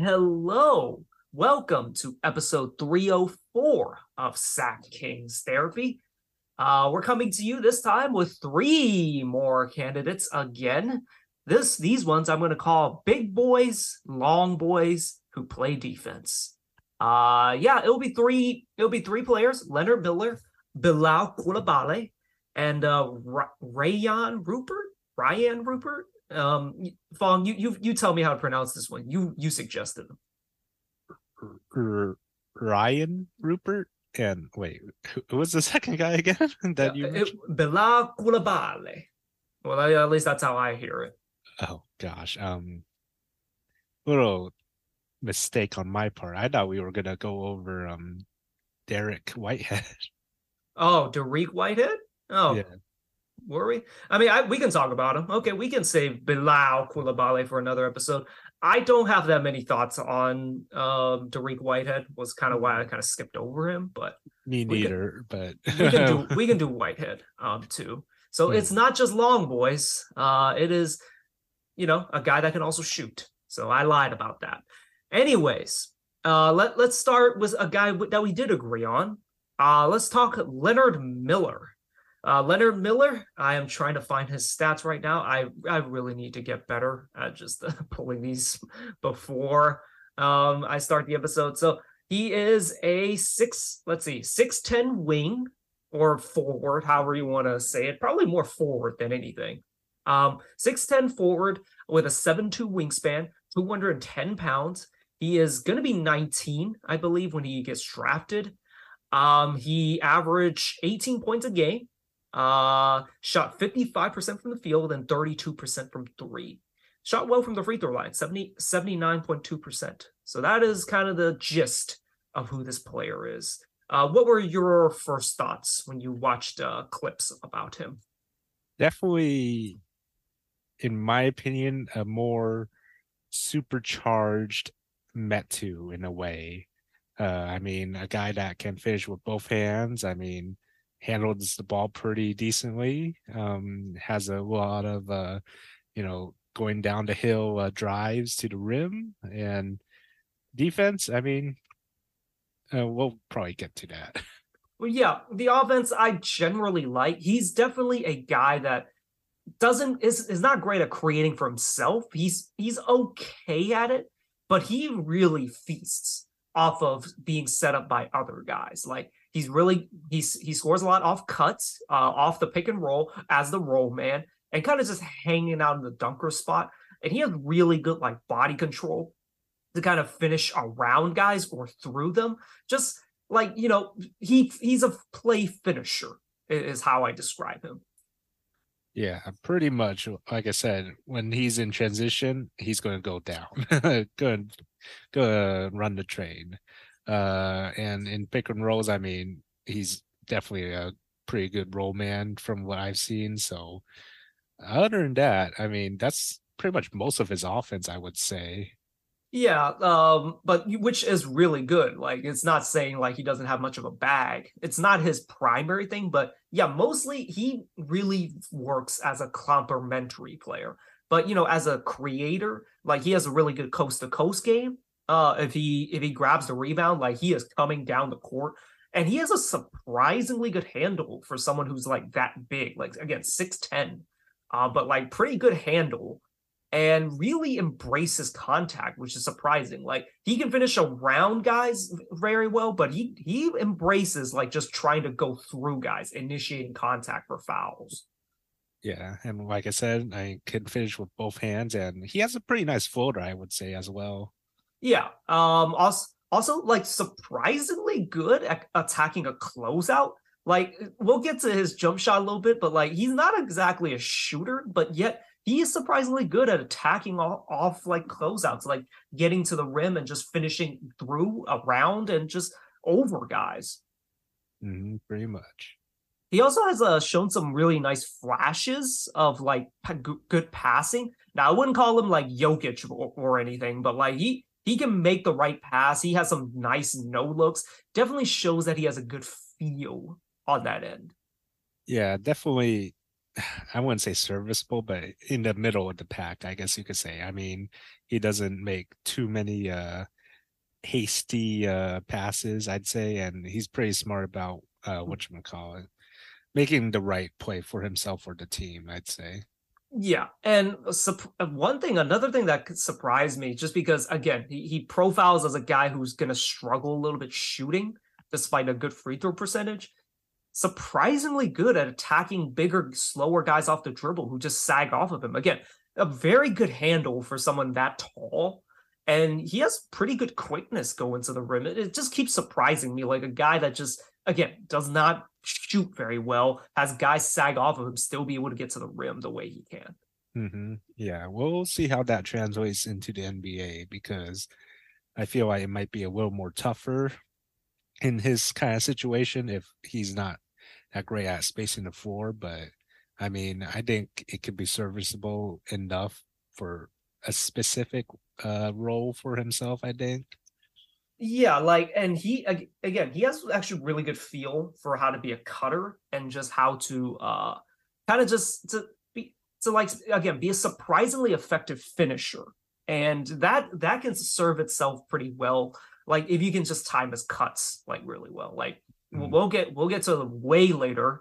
hello. Welcome to episode 304 of Sack Kings Therapy. Uh, we're coming to you this time with three more candidates again. This these ones I'm going to call big boys, long boys who play defense. Uh, yeah, it'll be three. It'll be three players: Leonard Miller, Bilal Koulibaly, and uh, R- Rayan Rupert. Ryan Rupert. Um, Fong, you you you tell me how to pronounce this one. You you suggested them. Ryan Rupert and wait, who was the second guy again? that you it, Bilal Koulibaly. Well, at least that's how I hear it. Oh gosh, um, little mistake on my part. I thought we were gonna go over um Dariq Whitehead. Oh, Dariq Whitehead. Oh, yeah. Were we? I mean, I, we can talk about him. Okay, we can save Bilal Koulibaly for another episode. I don't have that many thoughts on um Dariq Whitehead. Was kind of why I kind of skipped over him, but me neither. Can, but we can do we can do Whitehead um too. So mm. it's not just long boys. Uh, it is, you know, a guy that can also shoot. So I lied about that. Anyways, uh, let let's start with a guy that we did agree on. Uh, let's talk Leonard Miller. Uh, Leonard Miller, I am trying to find his stats right now. I I really need to get better at just uh, pulling these before um, I start the episode. So he is a six, let's see, six ten wing or forward, however you want to say it. Probably more forward than anything. Um, six ten forward with a seven two wingspan, two hundred and ten pounds. He is going to be 19, I believe, when he gets drafted. Um, he averaged 18 points a game, uh, shot 55% from the field and 32% from three. Shot well from the free throw line, 70, 79.2%. So that is kind of the gist of who this player is. Uh, what were your first thoughts when you watched uh, clips about him? Definitely, in my opinion, a more supercharged Metu in a way. Uh, I mean, a guy that can finish with both hands. I mean, handles the ball pretty decently. Um, has a lot of, uh, you know, going down the hill uh, drives to the rim and defense. I mean, uh, we'll probably get to that. Well, yeah, the offense I generally like. He's definitely a guy that doesn't is is not great at creating for himself. He's he's okay at it, but he really feasts off of being set up by other guys. Like he's really he's he scores a lot off cuts, uh, off the pick and roll as the roll man, and kind of just hanging out in the dunker spot. And he has really good like body control to kind of finish around guys or through them. Just like you know, he he's a play finisher is how I describe him. Yeah, pretty much. Like I said, when he's in transition, he's going to go down. go go run the train. Uh, and in pick and rolls, I mean, he's definitely a pretty good roll man from what I've seen. So, other than that, I mean, that's pretty much most of his offense, I would say. Yeah, um, but which is really good. Like it's not saying like he doesn't have much of a bag. It's not his primary thing, but yeah, mostly he really works as a complementary player. But you know, as a creator, like he has a really good coast to coast game. Uh, if he if he grabs the rebound, like he is coming down the court, and he has a surprisingly good handle for someone who's like that big. Like again, six ten, uh, but like pretty good handle and really embraces contact, which is surprising. Like he can finish around guys very well, but he he embraces like just trying to go through guys, initiating contact for fouls. Yeah, and like I said, I can finish with both hands, and he has a pretty nice floater, I would say as well. Yeah. Um. Also, also like surprisingly good at attacking a closeout. Like we'll get to his jump shot a little bit, but like he's not exactly a shooter, but yet he is surprisingly good at attacking off, off like closeouts, like getting to the rim and just finishing through around and just over guys. Mm-hmm, pretty much. He also has uh, shown some really nice flashes of like p- good passing. Now I wouldn't call him like Jokic or, or anything, but like he he can make the right pass. He has some nice no looks. Definitely shows that he has a good feel on that end. Yeah, definitely I wouldn't say serviceable, but in the middle of the pack, I guess you could say. I mean, he doesn't make too many uh hasty uh passes, I'd say, and he's pretty smart about uh what you call it, making the right play for himself or the team, I'd say. Yeah, and uh, one thing, another thing that surprised me, just because again, he, he profiles as a guy who's going to struggle a little bit shooting, despite a good free throw percentage. Surprisingly good at attacking bigger, slower guys off the dribble who just sag off of him. Again, a very good handle for someone that tall, and he has pretty good quickness going to the rim. It just keeps surprising me, like a guy that just again does not shoot very well, has guys sag off of him, still be able to get to the rim the way he can. Mm-hmm. Yeah, we'll see how that translates into the NBA because I feel like it might be a little more tougher in his kind of situation if he's not that great at spacing the floor. But I mean, I think it could be serviceable enough for a specific uh, role for himself. I think. Yeah, like, and he again, he has actually really good feel for how to be a cutter and just how to uh kind of just to be to like again be a surprisingly effective finisher, and that that can serve itself pretty well. Like if you can just time his cuts like really well. Like mm. we'll get we'll get to the way later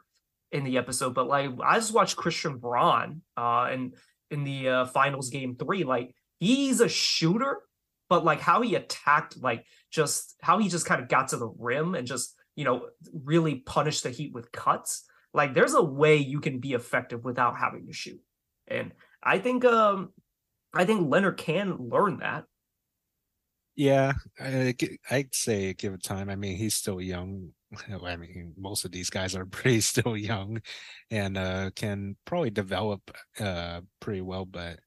in the episode, but like I just watched Christian Braun uh in in the uh, finals game three. Like he's a shooter but like how he attacked, like just how he just kind of got to the rim and just, you know, really punished the Heat with cuts. Like there's a way you can be effective without having to shoot. And I think um I think Leonard can learn that. Yeah, I, I'd say give it time. I mean, he's still young. I mean, most of these guys are pretty still young, and uh, can probably develop uh, pretty well. But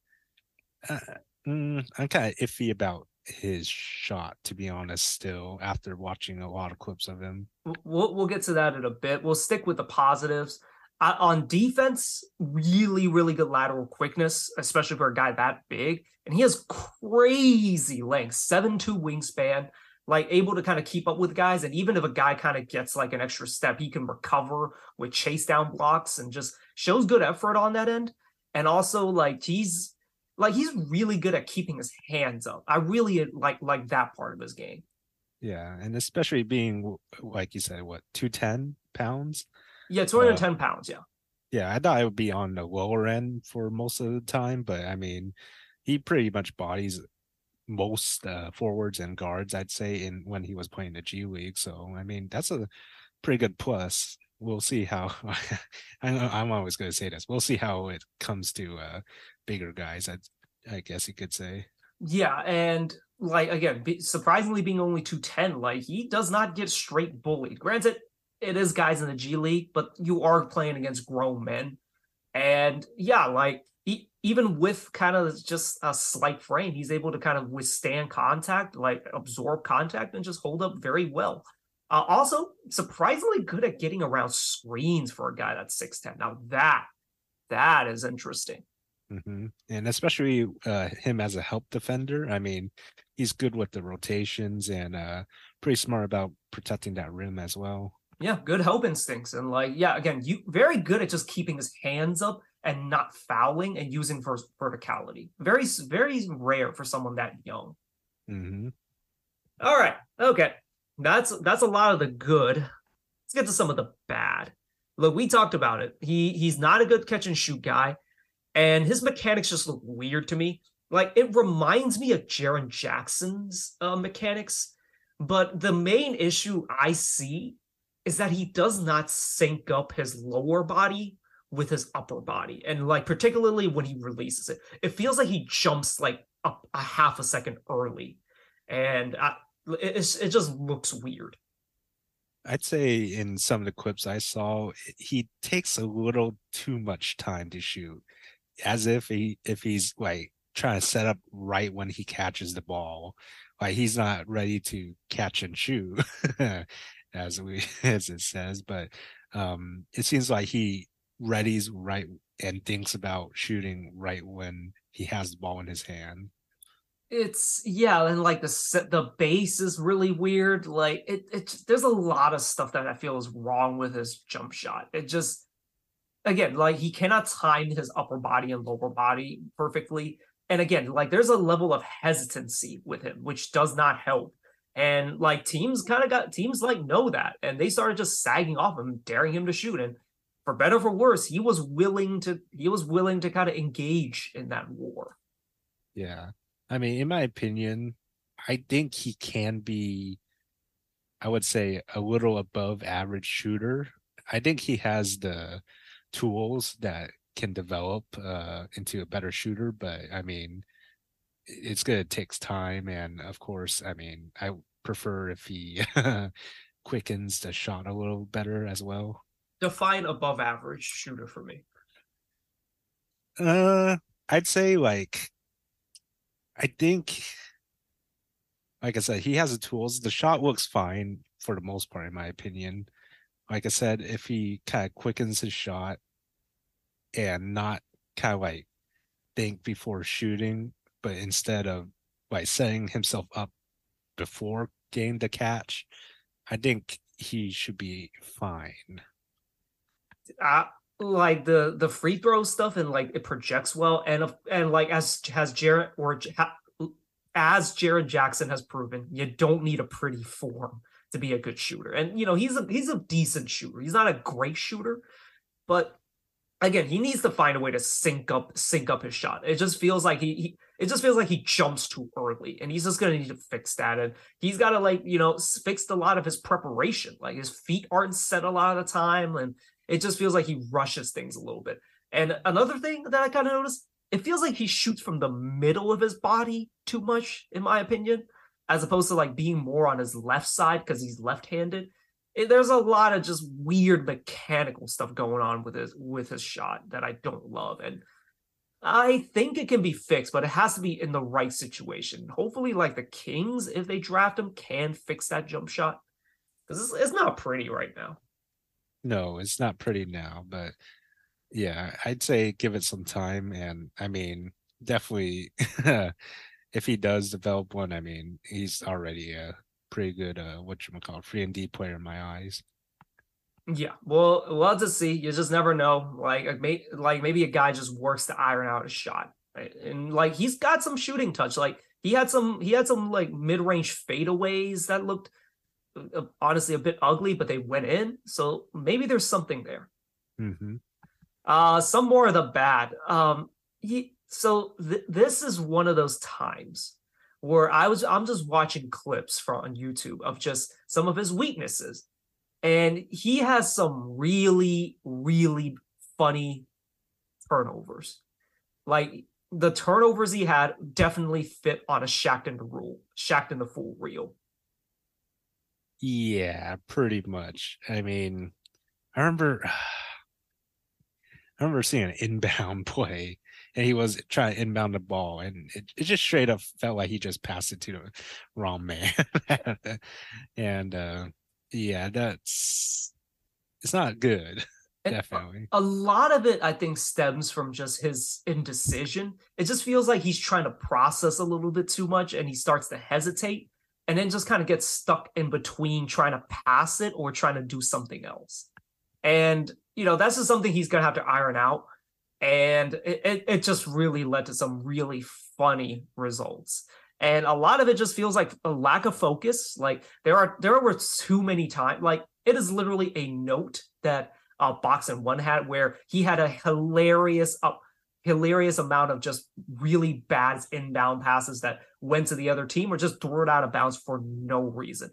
uh, mm, I'm kind of iffy about his shot to be honest still after watching a lot of clips of him. We'll, we'll get to that in a bit. We'll stick with the positives. Uh, on defense really really good lateral quickness especially for a guy that big. And he has crazy length 7-2 wingspan like able to kind of keep up with guys. And even if a guy kind of gets like an extra step he can recover with chase down blocks and just shows good effort on that end. And also like he's like he's really good at keeping his hands up. I really like like that part of his game. Yeah, and especially being like you said, what two ten pounds? Yeah, two hundred ten uh, pounds. Yeah. Yeah, I thought it would be on the lower end for most of the time, but I mean, he pretty much bodies most uh, forwards and guards, I'd say, in when he was playing the G League. So I mean, that's a pretty good plus. We'll see how. I I'm always going to say this. We'll see how it comes to uh, bigger guys. I, I guess you could say. Yeah, and like again, surprisingly being only two ten, like he does not get straight bullied. Granted, it is guys in the G League, but you are playing against grown men, and yeah, like he, even with kind of just a slight frame, he's able to kind of withstand contact, like absorb contact, and just hold up very well. Uh, also, surprisingly good at getting around screens for a guy that's six ten. Now that that is interesting. Mm-hmm. And especially uh, him as a help defender. I mean, he's good with the rotations and uh, pretty smart about protecting that rim as well. Yeah, good help instincts. And like, yeah, again, you very good at just keeping his hands up and not fouling and using for verticality. Very, very rare for someone that young. Mm-hmm. All right. Okay. That's that's a lot of the good. Let's get to some of the bad. Look, we talked about it. He he's not a good catch and shoot guy and his mechanics just look weird to me. Like it reminds me of Jaren Jackson's uh, mechanics, but the main issue I see is that he does not sync up his lower body with his upper body, and like particularly when he releases it, it feels like he jumps like up a half a second early, and I, it, it just looks weird. I'd say in some of the clips I saw, he takes a little too much time to shoot as if he if he's like trying to set up right when he catches the ball. Like he's not ready to catch and shoot, as we as it says. But um it seems like he readies right and thinks about shooting right when he has the ball in his hand. It's yeah, and like the set, the base is really weird. Like it, it, there's a lot of stuff that I feel is wrong with his jump shot. It just again, like he cannot time his upper body and lower body perfectly. And again, like there's a level of hesitancy with him, which does not help. And like teams kind of got teams like know that, and they started just sagging off him, daring him to shoot. And for better for worse, he was willing to he was willing to kind of engage in that war. Yeah. I mean, in my opinion, I think he can be I would say a little above average shooter. I think he has the tools that can develop uh, into a better shooter, but I mean, it's gonna takes time, and of course, I mean, I prefer if he quickens the shot a little better as well. Define above average shooter for me. Uh, I'd say like, I think, like I said, he has the tools. The shot looks fine for the most part, in my opinion. Like I said, if he kind of quickens his shot and not kind of like think before shooting, but instead of like setting himself up before getting the catch, I think he should be fine. Like the the free throw stuff and like it projects well and and like as has Jared or as Jaren Jackson has proven, you don't need a pretty form to be a good shooter. And you know, he's a he's a decent shooter. He's not a great shooter, but again, he needs to find a way to sync up sync up his shot. It just feels like he, he it just feels like he jumps too early and he's just going to need to fix that and he's got to like, you know, fixed a lot of his preparation. Like his feet aren't set a lot of the time and it just feels like he rushes things a little bit. And another thing that I kind of noticed, it feels like he shoots from the middle of his body too much in my opinion, as opposed to like being more on his left side because he's left-handed it, there's a lot of just weird mechanical stuff going on with his with his shot that I don't love, and I think it can be fixed, but it has to be in the right situation. Hopefully, like the Kings, if they draft him, can fix that jump shot because it's, it's not pretty right now. No, it's not pretty now, but yeah, I'd say give it some time, and I mean, definitely. if he does develop one, I mean, he's already a pretty good uh what you call three and D player in my eyes. Yeah, well, we'll have to see. You just never know. Like, like maybe a guy just works to iron out a shot, right? and like he's got some shooting touch. Like he had some, he had some like mid range fadeaways that looked honestly a bit ugly, but they went in. So maybe there's something there. Mm-hmm. Uh, some more of the bad. Um, he, so th- this is one of those times where I was I'm just watching clips from on YouTube of just some of his weaknesses. And he has some really, really funny turnovers. Like the turnovers he had definitely fit on a the rule, Shaqtin' the Fool reel. Yeah, pretty much. I mean, I remember I remember seeing an inbound play and he was trying to inbound the ball, and it, it just straight up felt like he just passed it to the wrong man. and uh, yeah, that's it's not good. And Definitely. A, a lot of it, I think, stems from just his indecision. It just feels like he's trying to process a little bit too much and he starts to hesitate and then just kind of gets stuck in between trying to pass it or trying to do something else. And, you know, that's just something he's going to have to iron out. And it, it just really led to some really funny results. And a lot of it just feels like a lack of focus. Like there are there were too many times like it is literally a note that uh box and one had where he had a hilarious uh, hilarious amount of just really bad inbound passes that went to the other team or just threw it out of bounds for no reason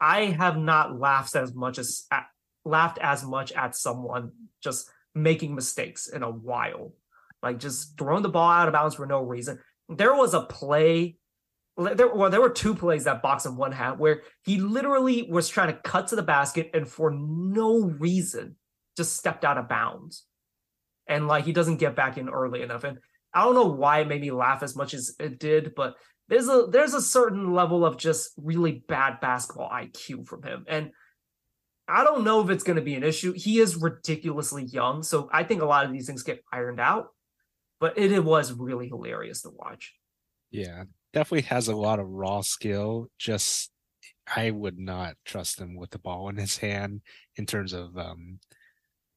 i have not laughed as much as at, laughed as much at someone just making mistakes in a while. Like just throwing the ball out of bounds for no reason. There was a play. There, well, there were two plays that Box and One had where he literally was trying to cut to the basket and for no reason just stepped out of bounds. And like he doesn't get back in early enough. And I don't know why it made me laugh as much as it did, but there's a there's a certain level of just really bad basketball IQ from him. And I don't know if it's going to be an issue. He is ridiculously young, so I think a lot of these things get ironed out. But it, it was really hilarious to watch. Yeah, definitely has a lot of raw skill. Just I would not trust him with the ball in his hand in terms of um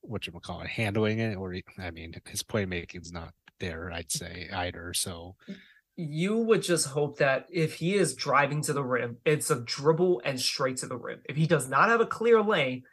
what you call it, handling it, or I mean, his playmaking's not there. I'd say either. So you would just hope that if he is driving to the rim, it's a dribble and straight to the rim. If he does not have a clear lane,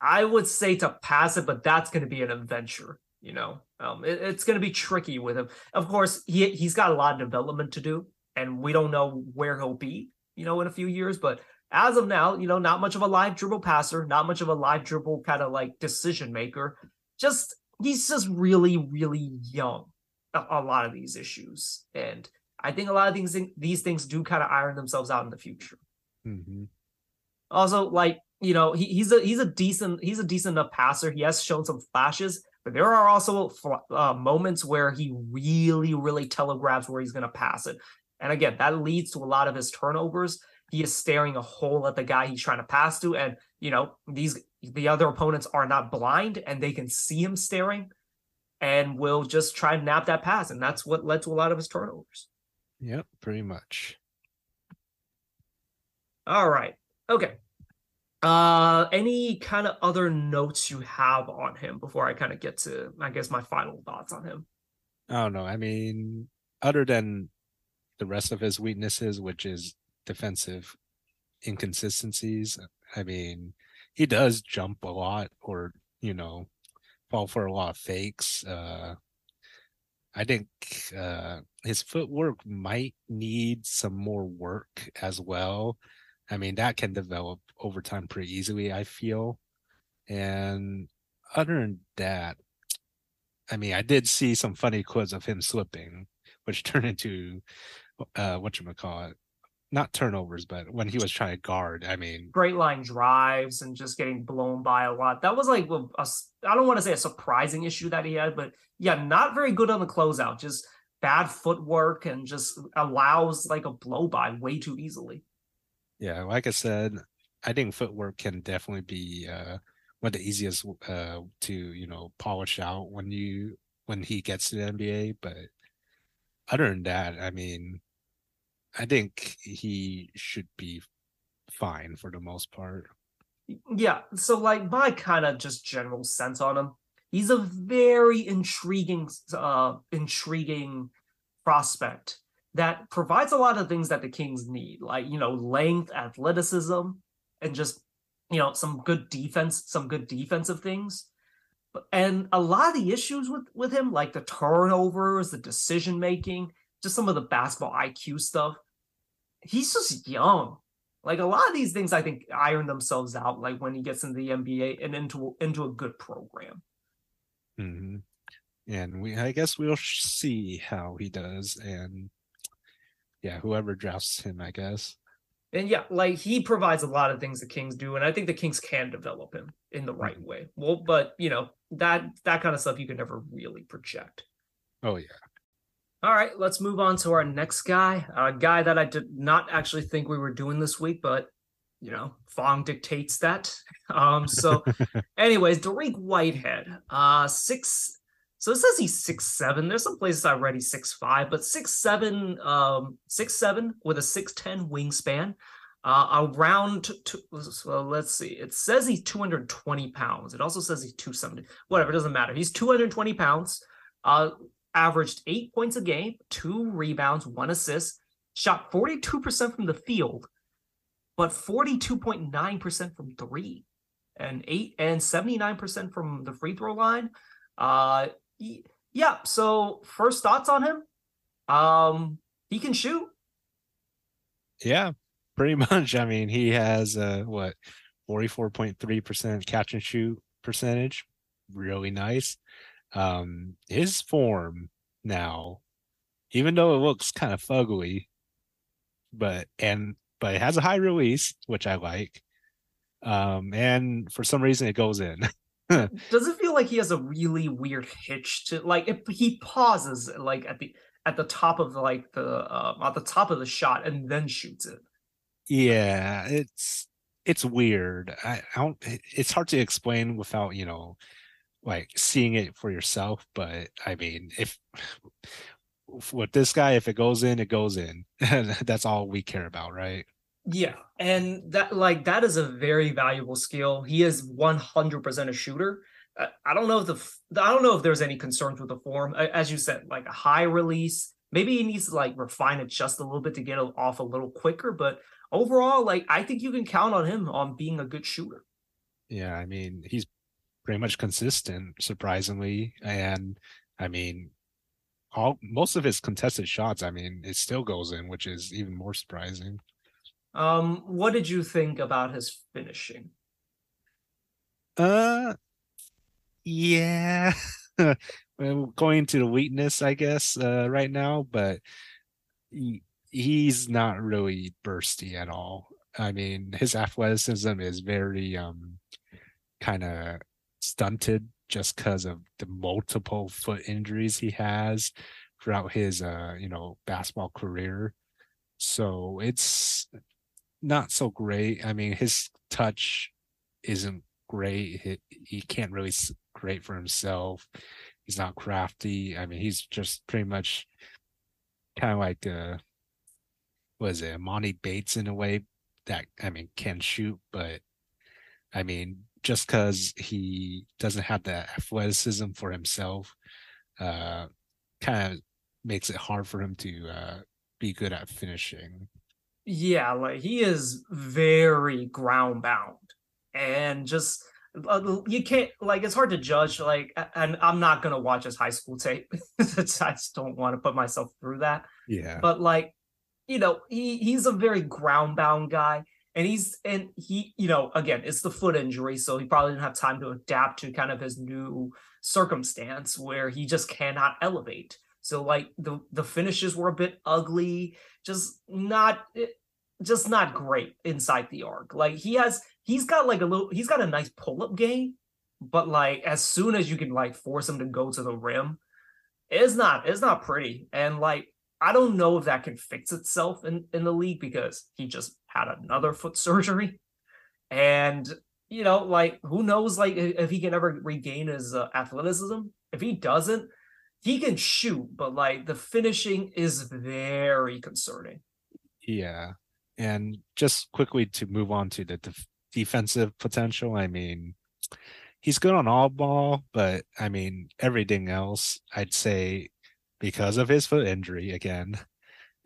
I would say to pass it, but that's going to be an adventure. You know, um, it, it's going to be tricky with him. Of course, he he's got a lot of development to do, and we don't know where he'll be. You know, in a few years, but as of now, you know, not much of a live dribble passer, not much of a live dribble kind of like decision maker. Just he's just really, really young. A, a lot of these issues, and I think a lot of things these things do kind of iron themselves out in the future. Mm-hmm. Also, like you know, he, he's a he's a decent he's a decent enough passer. He has shown some flashes, but there are also uh, moments where he really really telegraphs where he's going to pass it, and again, that leads to a lot of his turnovers. He is staring a hole at the guy he's trying to pass to, and you know these the other opponents are not blind and they can see him staring, and will just try and nap that pass, and that's what led to a lot of his turnovers. Yep, pretty much. All right. Okay. Uh, any kind of other notes you have on him before I kind of get to, I guess, my final thoughts on him? I don't know. I mean, other than the rest of his weaknesses, which is defensive inconsistencies, I mean, he does jump a lot or, you know, fall for a lot of fakes. Uh, I think uh, his footwork might need some more work as well. I mean, that can develop over time pretty easily, I feel. And other than that, I mean, I did see some funny clips of him slipping, which turned into uh what you call it, not turnovers, but when he was trying to guard. I mean, great line drives and just getting blown by a lot. That was like a, a I don't want to say a surprising issue that he had, but yeah, not very good on the closeout. Just bad footwork and just allows like a blow by way too easily. Yeah, like I said, I think footwork can definitely be uh, one of the easiest uh, to you know polish out when you when he gets to the NBA. But other than that, I mean, I think he should be fine for the most part. Yeah. So, like, my kind of just general sense on him, he's a very intriguing, uh, intriguing prospect that provides a lot of things that the Kings need, like you know, length, athleticism, and just you know some good defense, some good defensive things. And a lot of the issues with with him, like the turnovers, the decision making, just some of the basketball IQ stuff. He's just young. Like a lot of these things, I think iron themselves out. Like when he gets into the NBA and into into a good program. Mm-hmm. And we, I guess, we'll see how he does. And yeah, whoever drafts him, I guess. And yeah, like he provides a lot of things the Kings do, and I think the Kings can develop him in the right mm-hmm. way. Well, but you know that that kind of stuff you can never really project. Oh yeah. All right, let's move on to our next guy, a guy that I did not actually think we were doing this week, but you know, Fong dictates that. Um, so, anyways, Dariq Whitehead, uh, six so it says he's six seven. There's some places I read he's six five, but six seven, um, six seven with a six ten wingspan. Uh, around to, so let's see. It says he's 220 pounds. It also says he's 270. Whatever, doesn't matter. He's 220 pounds. Uh, averaged eight points a game, two rebounds, one assist. Shot 42% from the field, but 42.9% from three, and eight and 79% from the free throw line. Uh, yeah. So first thoughts on him? Um, he can shoot. Yeah, pretty much. I mean, he has uh what 44.3% catch and shoot percentage. Really nice. Um, his form now, even though it looks kind of fugly, but and but it has a high release, which I like. Um, and for some reason it goes in. Does it feel like he has a really weird hitch to like if he pauses like at the at the top of like the uh, at the top of the shot and then shoots it? Yeah, it's it's weird. I, I don't. It's hard to explain without you know, like seeing it for yourself. But I mean, if with this guy, if it goes in, it goes in. That's all we care about, right? Yeah, and that like that is a very valuable skill. He is 100% a shooter. Uh, I don't know if the I don't know if there's any concerns with the form. As you said, like a high release, maybe he needs to like refine it just a little bit to get off a little quicker. But overall, like I think you can count on him on being a good shooter. Yeah, I mean he's pretty much consistent, surprisingly, and I mean all most of his contested shots, I mean, it still goes in, which is even more surprising. Um, what did you think about his finishing? Uh, yeah. going to the weakness, I guess, uh, right now, but he, he's not really bursty at all. I mean, his athleticism is very um kind of stunted just because of the multiple foot injuries he has throughout his uh you know basketball career. So it's not so great. I mean, his touch isn't great. He, he can't really create for himself. He's not crafty. I mean, he's just pretty much kind of like uh was it Emoni Bates in a way that I mean can shoot, but I mean just because he doesn't have the athleticism for himself, uh, kind of makes it hard for him to uh, be good at finishing. Yeah, like he is very ground bound and just uh, you can't like it's hard to judge like and i'm not gonna watch his high school tape i just don't want to put myself through that. Yeah. But like you know he he's a very ground bound guy and he's and he you know again it's the foot injury so he probably didn't have time to adapt to kind of his new circumstance where he just cannot elevate. So like the the finishes were a bit ugly just not eh, just not great inside the arc. Like he has he's got like a little he's got a nice pull-up game but like as soon as you can like force him to go to the rim it's not it's not pretty. And like I don't know if that can fix itself in, in the league because he just had another foot surgery. And, you know, like, who knows, like, if he can ever regain his uh, athleticism. If he doesn't, he can shoot, but, like, the finishing is very concerning. Yeah. And just quickly to move on to the def- defensive potential, I mean, he's good on all ball, but I mean, everything else, I'd say because of his foot injury again.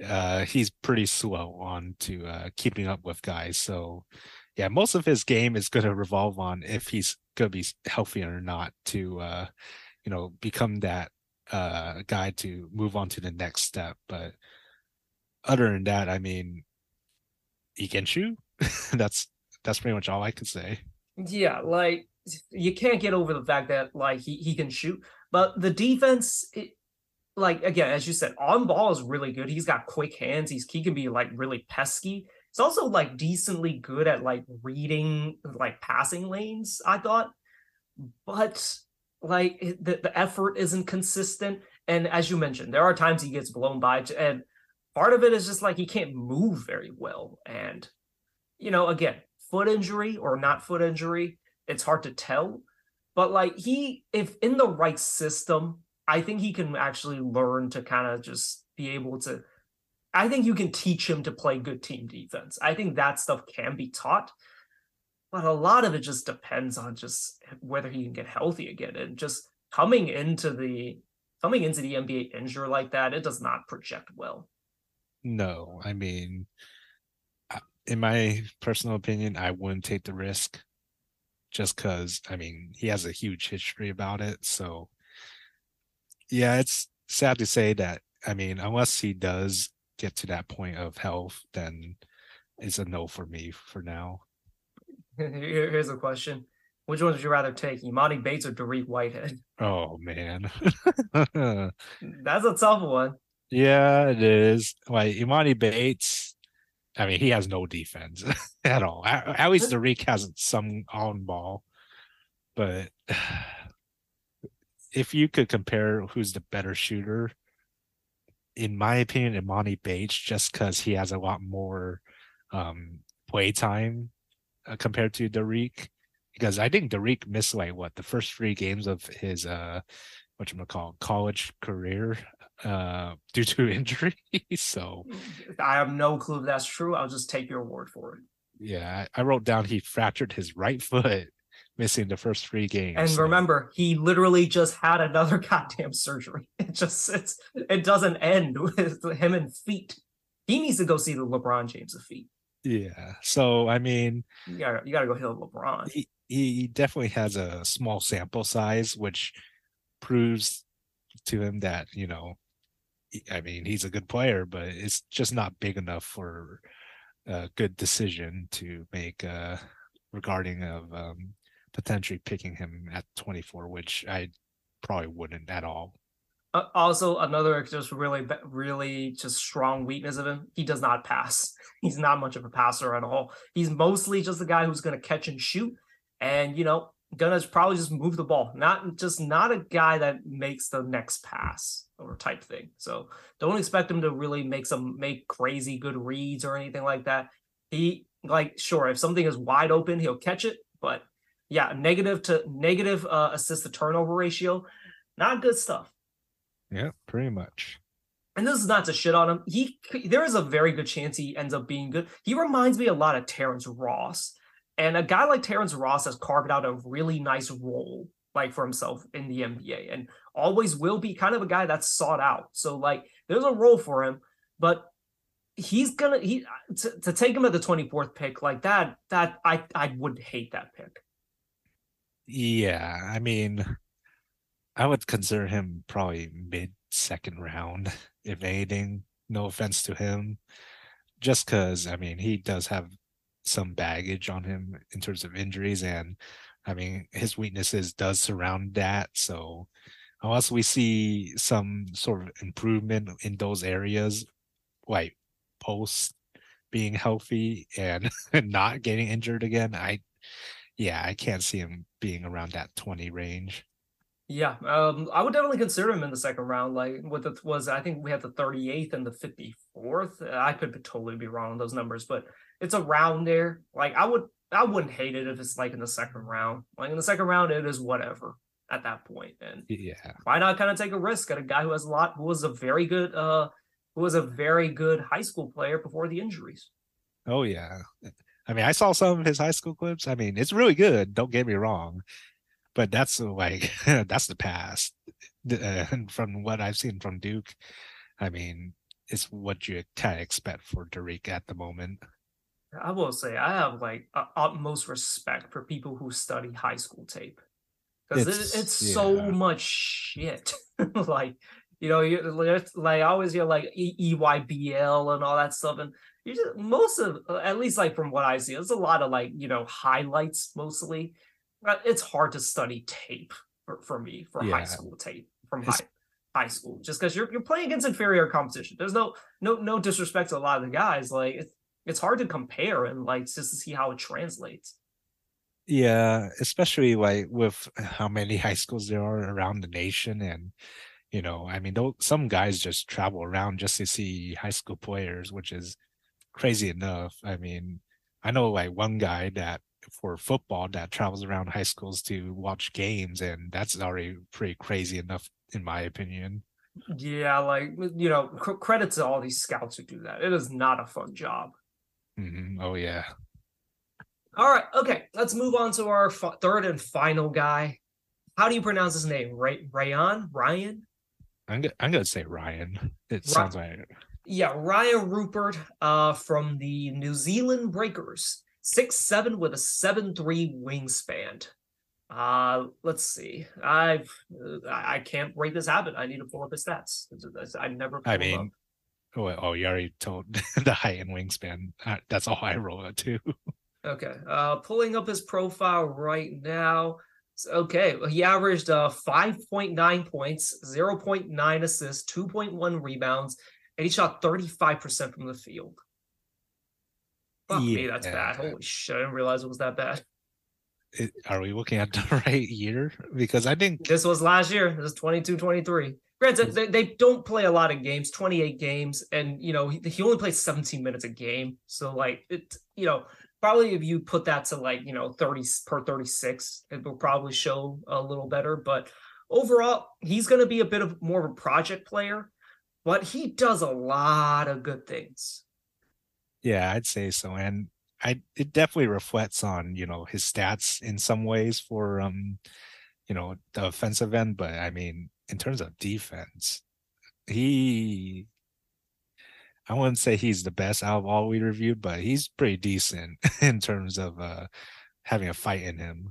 Uh, he's pretty slow on to uh, keeping up with guys. So, yeah, most of his game is going to revolve on if he's going to be healthy or not to, uh, you know, become that uh, guy to move on to the next step. But other than that, I mean, he can shoot. that's that's pretty much all I can say. Yeah, like you can't get over the fact that like he, he can shoot, but the defense it, like again, as you said, on ball is really good. He's got quick hands. He's he can be like really pesky. He's also like decently good at like reading like passing lanes. I thought, but like the the effort isn't consistent. And as you mentioned, there are times he gets blown by, and part of it is just like he can't move very well. And you know, again, foot injury or not foot injury, it's hard to tell. But like he, if in the right system, I think he can actually learn to kind of just be able to. I think you can teach him to play good team defense. I think that stuff can be taught, but a lot of it just depends on just whether he can get healthy again. And just coming into the coming into the NBA injured like that, it does not project well. No, I mean, uh, in my personal opinion, I wouldn't take the risk just because I mean he has a huge history about it. So yeah, it's sad to say that. I mean, unless he does get to that point of health, then it's a no for me for now. Here's a question. Which one would you rather take, Emoni Bates or Dariq Whitehead? Oh man. That's a tough one. Yeah, it is. Like Emoni Bates, I mean, he has no defense at all. At, at least Dariq has some on ball. But if you could compare who's the better shooter, in my opinion, Emoni Bates, just because he has a lot more um, play time uh, compared to Dariq. Because I think Dariq missed like what the first three games of his uh, what you call college career uh, due to injury. so I have no clue if that's true. I'll just take your word for it. Yeah, I, I wrote down he fractured his right foot missing the first three games. And so- remember, he literally just had another goddamn surgery. It just it's it doesn't end with him and feet. He needs to go see the LeBron James of feet. yeah. So I mean, You gotta you gotta go heal LeBron. he he definitely has a small sample size, which proves to him that you know, I mean, he's a good player, but it's just not big enough for a good decision to make uh regarding of um potentially picking him at 24, which I probably wouldn't at all. Uh, also, another just really, really just strong weakness of him. He does not pass. He's not much of a passer at all. He's mostly just a guy who's going to catch and shoot, and you know, gonna probably just move the ball. Not just not a guy that makes the next pass or type thing. So don't expect him to really make some make crazy good reads or anything like that. He like sure if something is wide open, he'll catch it, but yeah, negative to negative uh, assist to turnover ratio, not good stuff Yeah, pretty much. and this is not to shit on him. He there is a very good chance he ends up being good. He reminds me a lot of Terrence Ross, and a guy like Terrence Ross has carved out a really nice role like for himself in the NBA, and always will be kind of a guy that's sought out. So like there's a role for him, but he's gonna he to, to take him at the 24th pick like that that I I would hate that pick. Yeah, I mean, I would consider him probably mid second round, if anything. No offense to him, just because I mean he does have some baggage on him in terms of injuries, and I mean his weaknesses does surround that. So unless we see some sort of improvement in those areas, like post being healthy and not getting injured again, I yeah, I can't see him being around that 20 range. Yeah, um, I would definitely consider him in the second round. Like what it was, I think we had the 38th and the 54th. I could totally be wrong on those numbers, but it's around there. Like I would, I wouldn't hate it if it's like in the second round. Like in the second round, it is whatever at that point. And Yeah. why not kind of take a risk at a guy who has a lot, who was a very good, uh, who was a very good high school player before the injuries. Oh yeah. I mean, I saw some of his high school clips. I mean, it's really good. Don't get me wrong, but that's like that's the past. Uh, and from what I've seen from Duke, I mean, it's what you kind of expect for Dariq at the moment. I will say I have like uh, utmost respect for people who study high school tape because It's- it's, so much shit. like you know, you like I always hear like EYBL and all that stuff, and you just most of uh, at least like from what I see, there's a lot of like you know highlights mostly. It's hard to study tape for, for me for high school tape from high high school just because you're you're playing against inferior competition. There's no no no disrespect to a lot of the guys like. It's, it's hard to compare and like just to see how it translates. Yeah, especially like with how many high schools there are around the nation, and you know, I mean, though some guys just travel around just to see high school players, which is crazy enough. I mean, I know like one guy that for football that travels around high schools to watch games, and that's already pretty crazy enough, in my opinion. Yeah, like you know, cr- credit to all these scouts who do that. It is not a fun job. Mhm. Oh yeah, All right, okay, let's move on to our f- third and final guy. How do you pronounce his name? Ray Rayan? Ryan? I'm go- I'm gonna say Ryan. It sounds like Yeah, Ryan Rupert uh, from the New Zealand Breakers. Six seven with a seven three wingspan. Uh, let's see. I've uh, I can't rate this habit. I need to pull up his stats. I've never. I up. mean, oh, oh, you already told the height and wingspan. Uh, That's all I roll it too. Okay. Uh pulling up his profile right now. Okay, he averaged uh 5.9 points, 0.9 assists, 2.1 rebounds, and he shot 35% from the field. Fuck me, that's bad. Yeah. Holy shit, I didn't realize it was that bad. it- are we looking at the right year? Because I think This was last year. This is 22 23. Granted, they, they don't play a lot of games, 28 games, and you know, he, he only plays 17 minutes a game. So, like, it, you know, probably if you put that to like, you know, 30 per 36, it will probably show a little better. But overall, he's going to be a bit of more of a project player, but he does a lot of good things. yeah, I'd say so. And I it definitely reflects on you know his stats in some ways for um you know the offensive end, but I mean in terms of defense, he I wouldn't say he's the best out of all we reviewed, but he's pretty decent in terms of uh having a fight in him.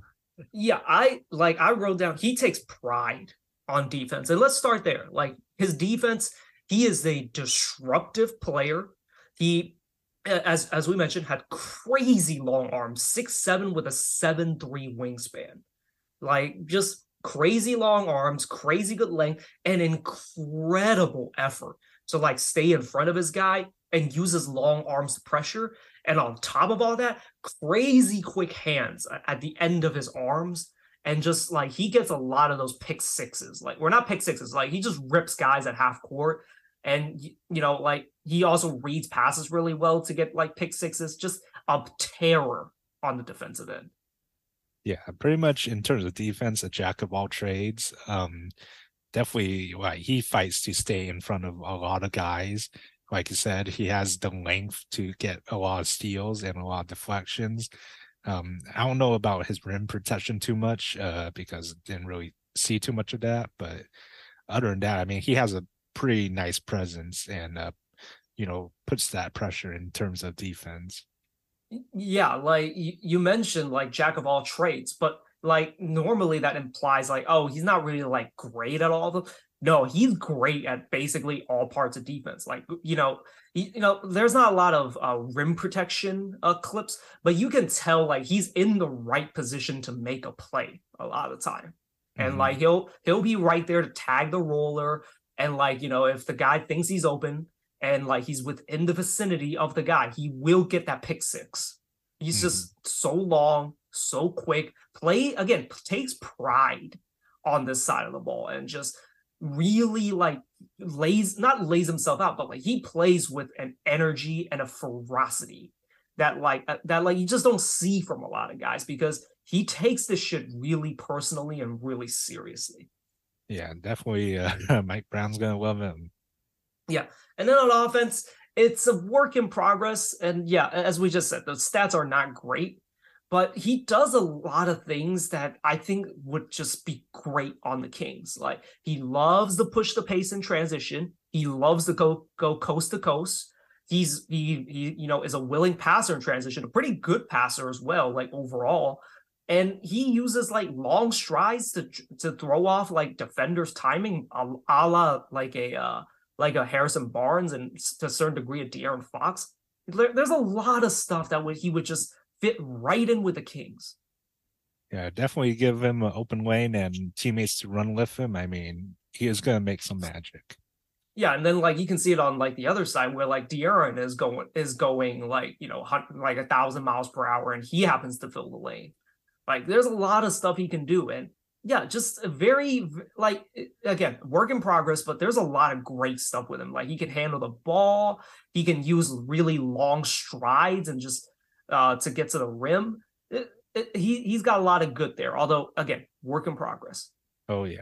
Yeah, I like I wrote down he takes pride on defense. And let's start there. Like his defense, he is a disruptive player. He as as we mentioned, had crazy long arms, six seven with a seven three wingspan, like just crazy long arms, crazy good length, and incredible effort to like stay in front of his guy and use his long arms to pressure. And on top of all that, crazy quick hands at the end of his arms. And just like he gets a lot of those pick sixes. Like we're not pick sixes, like he just rips guys at half court. And you know, like he also reads passes really well to get like pick sixes, just a terror on the defensive end. Yeah, pretty much in terms of defense, a jack of all trades. Um, definitely like he fights to stay in front of a lot of guys. Like you said, he has the length to get a lot of steals and a lot of deflections. Um, I don't know about his rim protection too much, uh, because didn't really see too much of that. But other than that, I mean, he has a pretty nice presence and uh, you know, puts that pressure in terms of defense. Yeah, like you mentioned, like jack of all trades, but like normally that implies like, oh, he's not really like great at all of them. No, he's great at basically all parts of defense. Like you know, you, you know, there's not a lot of uh, rim protection uh, clips, but you can tell like he's in the right position to make a play a lot of the time, and mm-hmm. like he'll he'll be right there to tag the roller, and like you know, if the guy thinks he's open, and like he's within the vicinity of the guy, he will get that pick six. He's mm-hmm. just so long, so quick. Play again, takes pride on this side of the ball and just really like lays not lays himself out, but like he plays with an energy and a ferocity that like uh, that like you just don't see from a lot of guys because he takes this shit really personally and really seriously. Yeah, definitely. Uh, Mike Brown's gonna love him. Yeah. And then on offense, it's a work in progress. And yeah, as we just said, the stats are not great, but he does a lot of things that I think would just be great on the Kings. Like he loves to push the pace in transition. He loves to go go coast to coast. He's he, he you know is a willing passer in transition, a pretty good passer as well, like overall. And he uses like long strides to to throw off like defenders' timing, a, a la like a uh, like a Harrison Barnes and to a certain degree a De'Aaron Fox. There's a lot of stuff that would he would just fit right in with the Kings. Yeah, definitely give him an open lane and teammates to run with him. I mean, he is going to make some magic. Yeah, and then like you can see it on like the other side where like De'Aaron is going is going like you know like a thousand miles per hour and he happens to fill the lane. Like there's a lot of stuff he can do, and yeah, just very like again, work in progress, but there's a lot of great stuff with him. Like he can handle the ball, he can use really long strides and just uh to get to the rim. It, it, he he's got a lot of good there. Although again, work in progress. Oh yeah.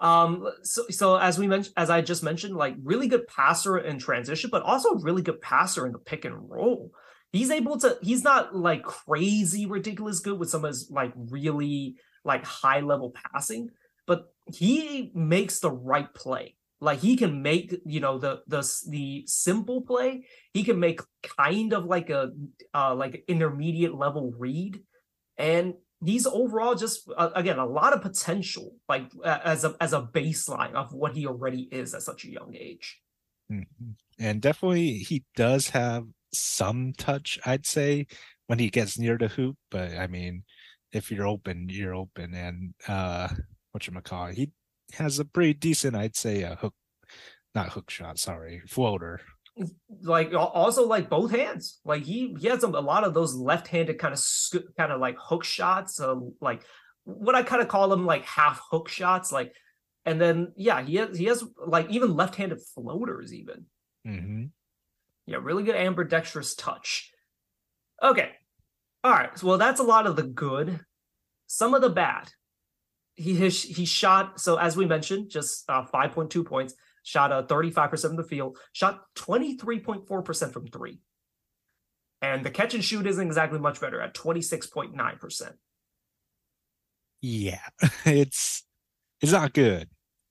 Um so so as we mentioned as I just mentioned, like really good passer in transition, but also really good passer in the pick and roll. He's able to he's not like crazy ridiculous good with some of his like really like high level passing, but he makes the right play. Like he can make, you know, the the the simple play. He can make kind of like a uh, like intermediate level read, and he's overall just uh, again a lot of potential, like uh, as a as a baseline of what he already is at such a young age. Mm-hmm. And definitely, he does have some touch, I'd say, when he gets near the hoop. But I mean, if you're open, you're open. And uh what you call he has a pretty decent, I'd say, a hook, not hook shot, sorry, floater. Like also like both hands, like he he has a, a lot of those left-handed kind of kind of like hook shots, uh, like what I kind of call them like half hook shots, like. And then yeah, he has he has like even left-handed floaters even. Mm-hmm. Yeah, really good ambidextrous touch. Okay, all right. Well, that's a lot of the good. Some of the bad. He has, he shot so as we mentioned, just uh, 5.2 points. Shot a uh, 35% of the field. Shot 23.4% from three. And the catch and shoot isn't exactly much better at 26.9%. Yeah, it's it's not good.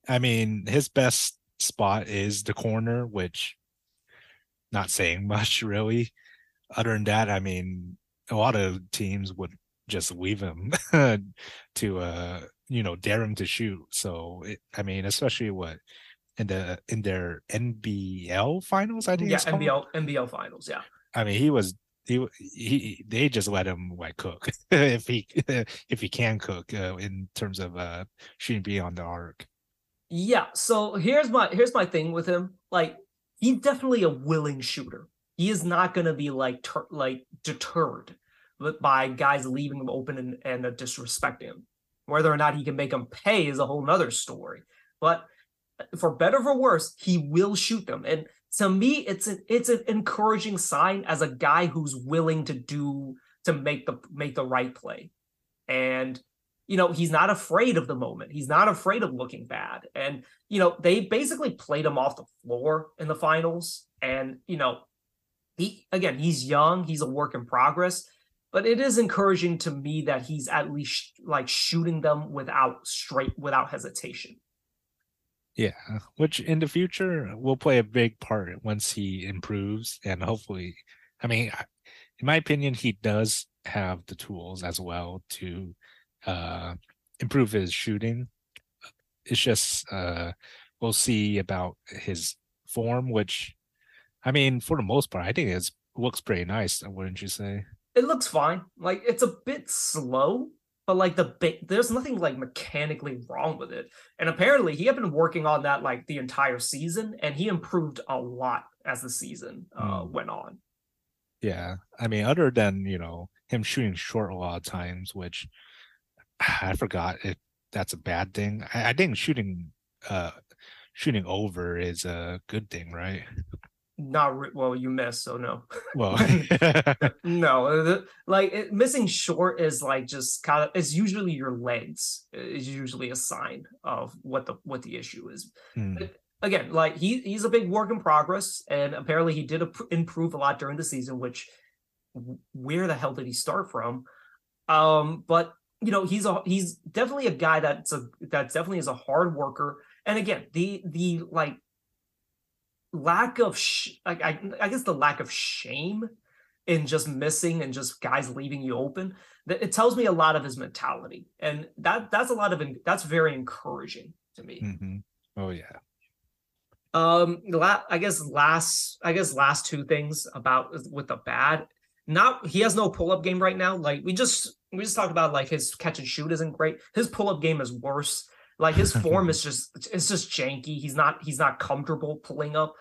I mean, his best spot is the corner, which not saying much really. Other than that, I mean, a lot of teams would just leave him to uh you know dare him to shoot. So it, I mean, especially what in the in their NBL finals, I think. Yeah, NBL NBL finals. Yeah. I mean, he was he he they just let him like cook if he if he can cook uh, in terms of uh shooting beyond the arc. Yeah. So here's my here's my thing with him. Like he's definitely a willing shooter. He is not going to be like ter- like deterred by guys leaving him open and, and uh, disrespecting him. Whether or not he can make them pay is a whole nother story. But for better or for worse, he will shoot them. And to me, it's an it's an encouraging sign as a guy who's willing to do to make the make the right play. And you know, he's not afraid of the moment. He's not afraid of looking bad. And, you know, they basically played him off the floor in the finals. And, you know, he again, he's young, he's a work in progress, but it is encouraging to me that he's at least like shooting them without straight without hesitation. Yeah, which in the future will play a big part once he improves and hopefully I mean in my opinion he does have the tools as well to uh improve his shooting. It's just uh we'll see about his form which I mean for the most part I think it looks pretty nice, wouldn't you say? It looks fine. Like it's a bit slow, but like the big there's nothing like mechanically wrong with it and apparently he had been working on that like the entire season and he improved a lot as the season uh, mm. went on yeah i mean other than you know him shooting short a lot of times which i forgot if that's a bad thing. I, I think shooting uh shooting over is a good thing right? Not re- well you miss, so no. Well no like it, missing short is like just kind of it's usually your legs is usually a sign of what the what the issue is. Hmm. again like he he's a big work in progress and apparently he did improve a lot during the season which where the hell did he start from? Um but you know he's a he's definitely a guy that's a that definitely is a hard worker. And again the the like lack of sh- like I, I guess the lack of shame in just missing and just guys leaving you open that it tells me a lot of his mentality. And that that's a lot of that's very encouraging to me. Mm-hmm. oh yeah. Um la- i guess last i guess last two things about with the bad not he has no pull-up game right now. Like we just we just talked about like his catch and shoot isn't great his pull-up game is worse like his form is just it's just janky. He's not he's not comfortable pulling up.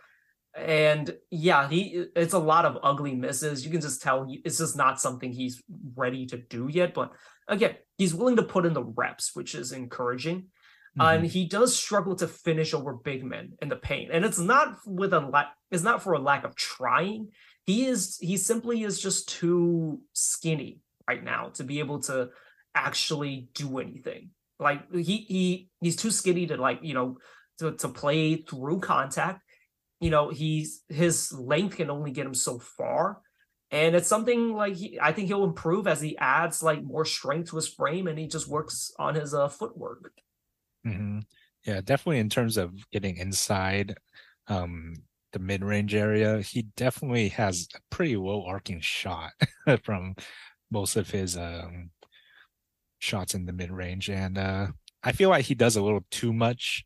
And yeah, he it's a lot of ugly misses. You can just tell he, it's just not something he's ready to do yet. But again, he's willing to put in the reps, which is encouraging. Mm-hmm. And he does struggle to finish over big men in the paint. And it's not with a lack it's not for a lack of trying. He is he simply is just too skinny right now to be able to actually do anything. Like he he he's too skinny to like you know to to play through contact. You know he's his length can only get him so far, and it's something like he, I think he'll improve as he adds like more strength to his frame and he just works on his uh, footwork. Mm-hmm. Yeah, definitely in terms of getting inside um the mid-range area, he definitely has a pretty low arcing shot from most of his um shots in the mid range, and uh, I feel like he does a little too much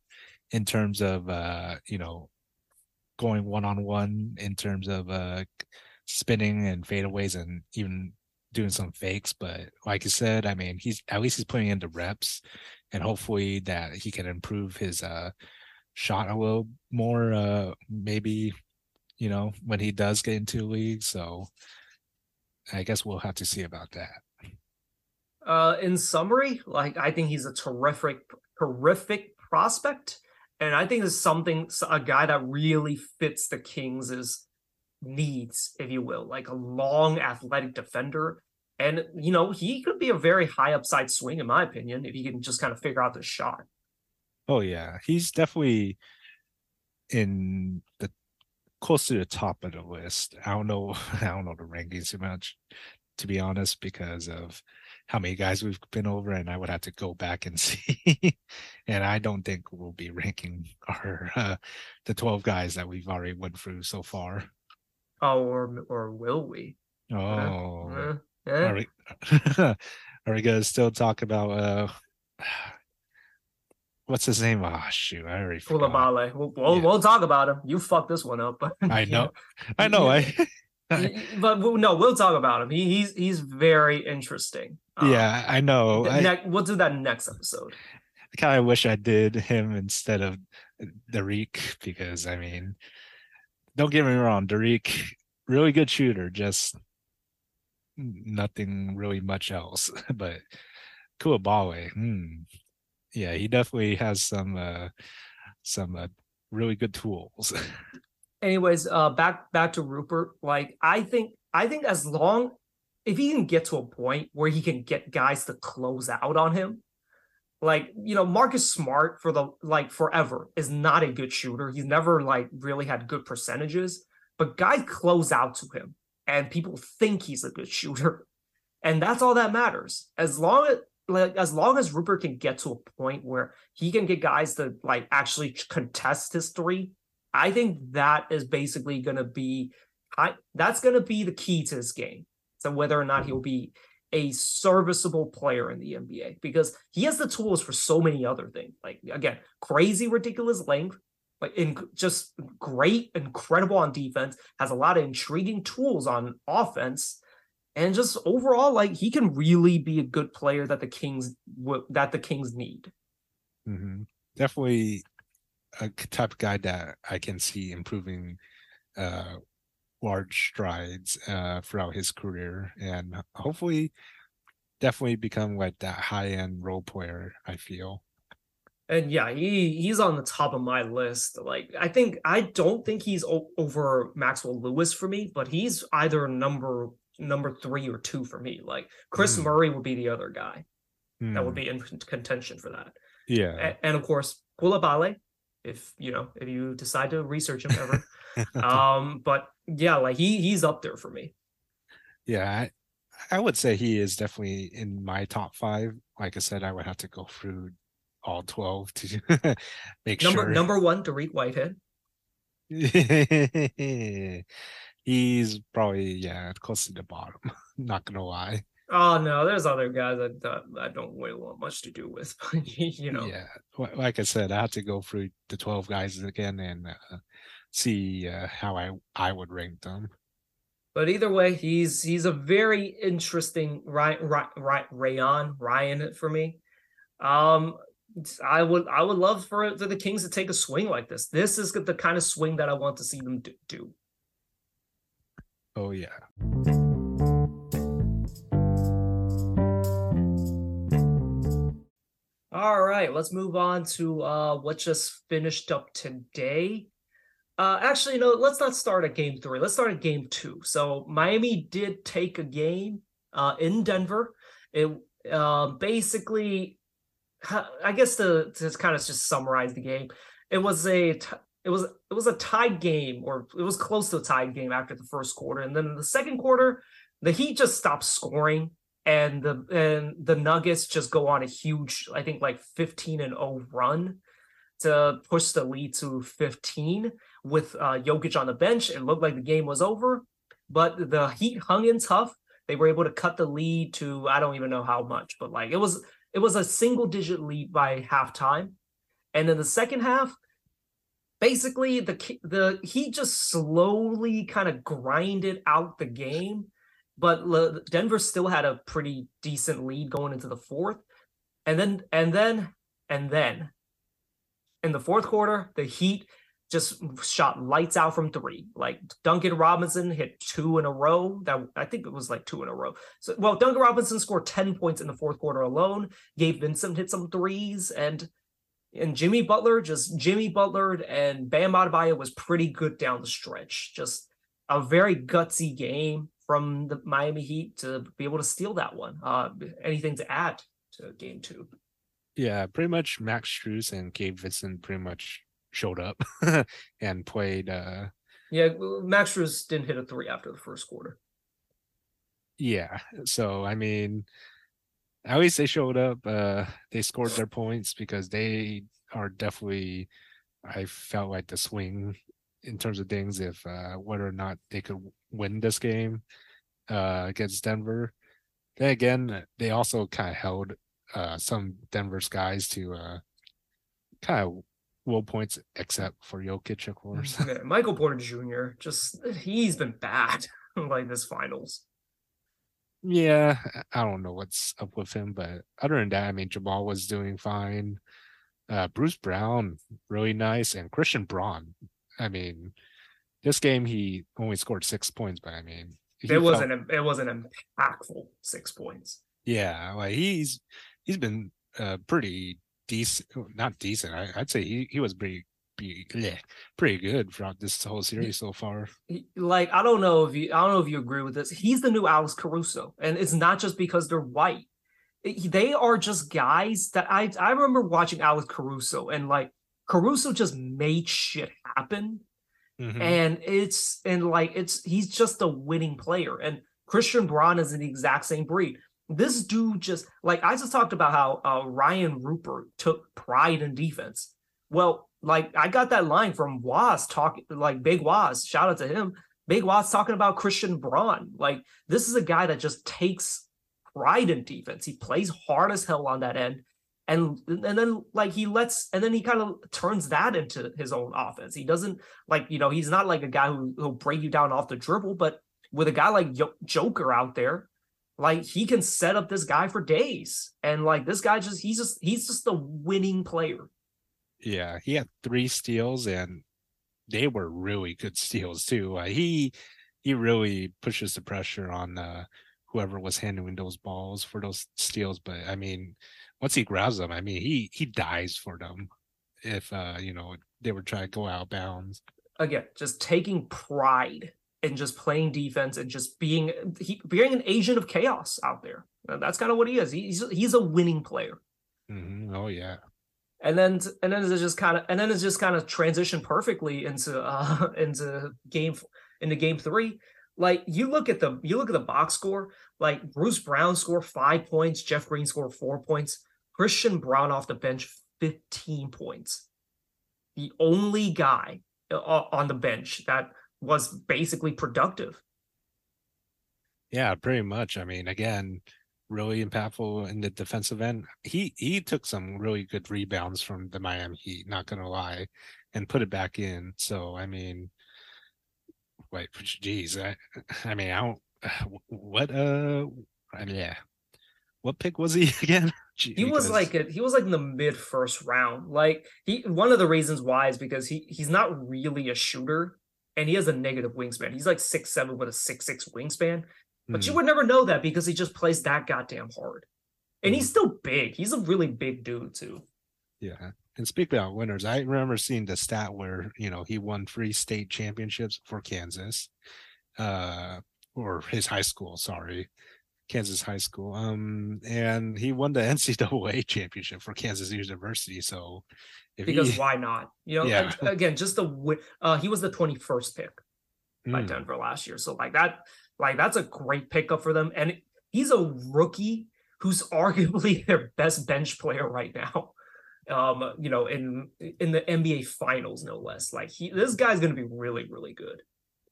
in terms of uh, you know going one on one in terms of uh, spinning and fadeaways and even doing some fakes. But like you said, I mean, he's at least he's putting in the reps, and hopefully that he can improve his uh, shot a little more. Uh, maybe you know when he does get into league. So I guess we'll have to see about that. Uh, in summary, like I think he's a terrific, terrific prospect, and I think it's something a guy that really fits the Kings' needs, if you will, like a long athletic defender. And you know, he could be a very high upside swing, in my opinion, if he can just kind of figure out the shot. Oh yeah, he's definitely in the close to the top of the list. I don't know. I don't know the rankings too much, to be honest, because of how many guys we've been over, and I would have to go back and see. and I don't think we'll be ranking our uh, the twelve guys that we've already went through so far. Oh, or or will we? Oh, Uh, eh. are we, are we gonna still talk about uh? What's his name? Oh shoot, I already forgot. Coulibaly. We'll, we'll, Yeah. we'll talk about him. You fucked this one up, I know, I know. I. but no, we'll talk about him. He, he's he's very interesting. Um, yeah, I know. I, ne- we'll do that next episode. I kind of wish I did him instead of Dariq because I mean, don't get me wrong, Dariq, really good shooter, just nothing really much else. But Coulibaly, hmm, yeah, he definitely has some uh some uh, really good tools. Anyways, uh, back back to Rupert. Like I think I think as long if he can get to a point where he can get guys to close out on him, like you know Marcus Smart for the like forever is not a good shooter. He's never like really had good percentages, but guys close out to him, and people think he's a good shooter, and that's all that matters. As long as like as long as Rupert can get to a point where he can get guys to like actually contest his three, I think that is basically going to be I, that's going to be the key to this game. So whether or not he'll be a serviceable player in the NBA because he has the tools for so many other things. Like again, crazy ridiculous length, like in just great, incredible on defense, has a lot of intriguing tools on offense. And just overall, like he can really be a good player that the Kings w- that the Kings need. hmm Definitely a type of guy that I can see improving uh large strides uh throughout his career and hopefully definitely become like that high end role player, I feel. And yeah, he he's on the top of my list. Like I think I don't think he's o- over Maxwell Lewis for me, but he's either number number three or two for me. Like Kris Mm. Murray would be the other guy that would Hmm, be in contention for that. yeah. A- and of course Coulibaly, if you know if you decide to research him ever. um, but yeah, like he he's up there for me. yeah, I, I would say he is definitely in my top five. Like I said, I would have to go through all 12 to make Number sure. number one, Dariq Whitehead. He's probably yeah close to the bottom. Not gonna lie. Oh no, there's other guys that, that I don't really want much to do with. you know, Yeah, like I said, I have to go through the twelve guys again and uh, see uh, how I I would rank them. But either way, he's he's a very interesting Ryan Ryan Rayon Ryan for me. Um, I would I would love for, for the Kings to take a swing like this. This is the kind of swing that I want to see them do. Oh yeah, All right, let's move on to uh what just finished up today. Uh actually no, let's not start at game 3. Let's start at game 2. So Miami did take a game uh in Denver. It um basically I guess to to kind of just summarize the game, it was a t- it was it was a tied game or it was close to a tied game after the first quarter and then the second quarter the Heat just stopped scoring and the and the Nuggets just go on a huge, I think like 15 and 0 run to push the lead to 15 with uh Jokic on the bench. It looked like the game was over, but the Heat hung in tough. They were able to cut the lead to I don't even know how much, but like it was it was a single digit lead by halftime. And in the second half, basically the the Heat just slowly kind of grinded out the game but Le- Denver still had a pretty decent lead going into the fourth. And then and then and then in the fourth quarter, the Heat just shot lights out from three. Like Duncan Robinson hit two in a row. That I think it was like two in a row. So well, Duncan Robinson scored 10 points in the fourth quarter alone. Gabe Vincent hit some threes and and Jimmy Butler just Jimmy Butler and Bam Adebayo was pretty good down the stretch. Just a very gutsy game from the Miami Heat to be able to steal that one. Uh, anything to add to game two? yeah. Pretty much Max Strus and Gabe Vincent pretty much showed up and played uh Yeah, Max Strus didn't hit a three after the first quarter. Yeah. So I mean, at least they showed up. Uh, they scored their points because they are definitely. I felt like the swing in terms of things if uh, whether or not they could win this game uh, against Denver. Then again, they also kind of held uh, some Denver's guys to uh, kind of low points, except for Jokic, of course. Michael Porter Jr. just he's been bad like this finals. Yeah, I don't know what's up with him, but other than that, I mean, Jamal was doing fine. Uh, Bruce Brown, really nice, and Christian Braun. I mean, this game he only scored six points, but I mean, it wasn't felt, it wasn't impactful six points. Yeah, like he's he's been uh, pretty decent, not decent. I, would say he he was pretty be pretty good throughout this whole series so far. Like I don't know if you I don't know if you agree with this. He's the new Alex Caruso, and it's not just because they're white. They are just guys that I I remember watching Alex Caruso and like Caruso just made shit happen. Mm-hmm. And it's and like it's he's just a winning player. And Christian Braun is in the exact same breed. This dude just like I just talked about how uh, Rayan Rupert took pride in defense. Well, like I got that line from Waz talking like Big Waz, shout out to him. Big Waz talking about Christian Braun. Like this is a guy that just takes pride in defense. He plays hard as hell on that end. And and then like he lets and then he kind of turns that into his own offense. He doesn't like, you know, he's not like a guy who who'll break you down off the dribble, but with a guy like Joker out there, like he can set up this guy for days. And like this guy just he's just he's just the winning player. Yeah, he had three steals and they were really good steals too. Uh, he he really pushes the pressure on uh, whoever was handling those balls for those steals. But I mean, once he grabs them, I mean he he dies for them if uh you know they were trying to go out bounds. Again, just taking pride in just playing defense and just being he, being an agent of chaos out there. That's kind of what he is. He's he's a winning player. Mm-hmm. Oh yeah and then and then it's just kind of and then it's just kind of transitioned perfectly into uh into game into game three. Like you look at the you look at the box score like bruce brown scored five points jeff green scored four points christian braun off the bench 15 points. The only guy uh, on the bench that was basically productive. Yeah pretty much. I mean again really impactful in the defensive end. He he took some really good rebounds from the Miami Heat, not gonna lie, and put it back in. So I mean, wait, geez, I I mean, I don't what uh I mean, yeah. What pick was he again? Gee, he was like a, he was like in the mid first round. Like he one of the reasons why is because he he's not really a shooter and he has a negative wingspan. He's like six seven with a six six wingspan. But mm. you hmm. would never know that because he just plays that goddamn hard. And mm. he's hmm. still big. He's a really big dude too. Yeah. And speaking about winners, I remember seeing the stat where, you know, he won three state championships for Kansas. Uh or his high school, sorry. Kansas High School. Um, and he won the NCAA championship for Kansas University. So, because he, why not? You know, yeah. again, just the uh, he was the twenty first pick by mm. Denver last year. So like that, like that's a great pickup for them. And he's a rookie who's arguably their best bench player right now. Um, you know, in in the NBA finals, no less. Like he this guy's gonna be really, really good.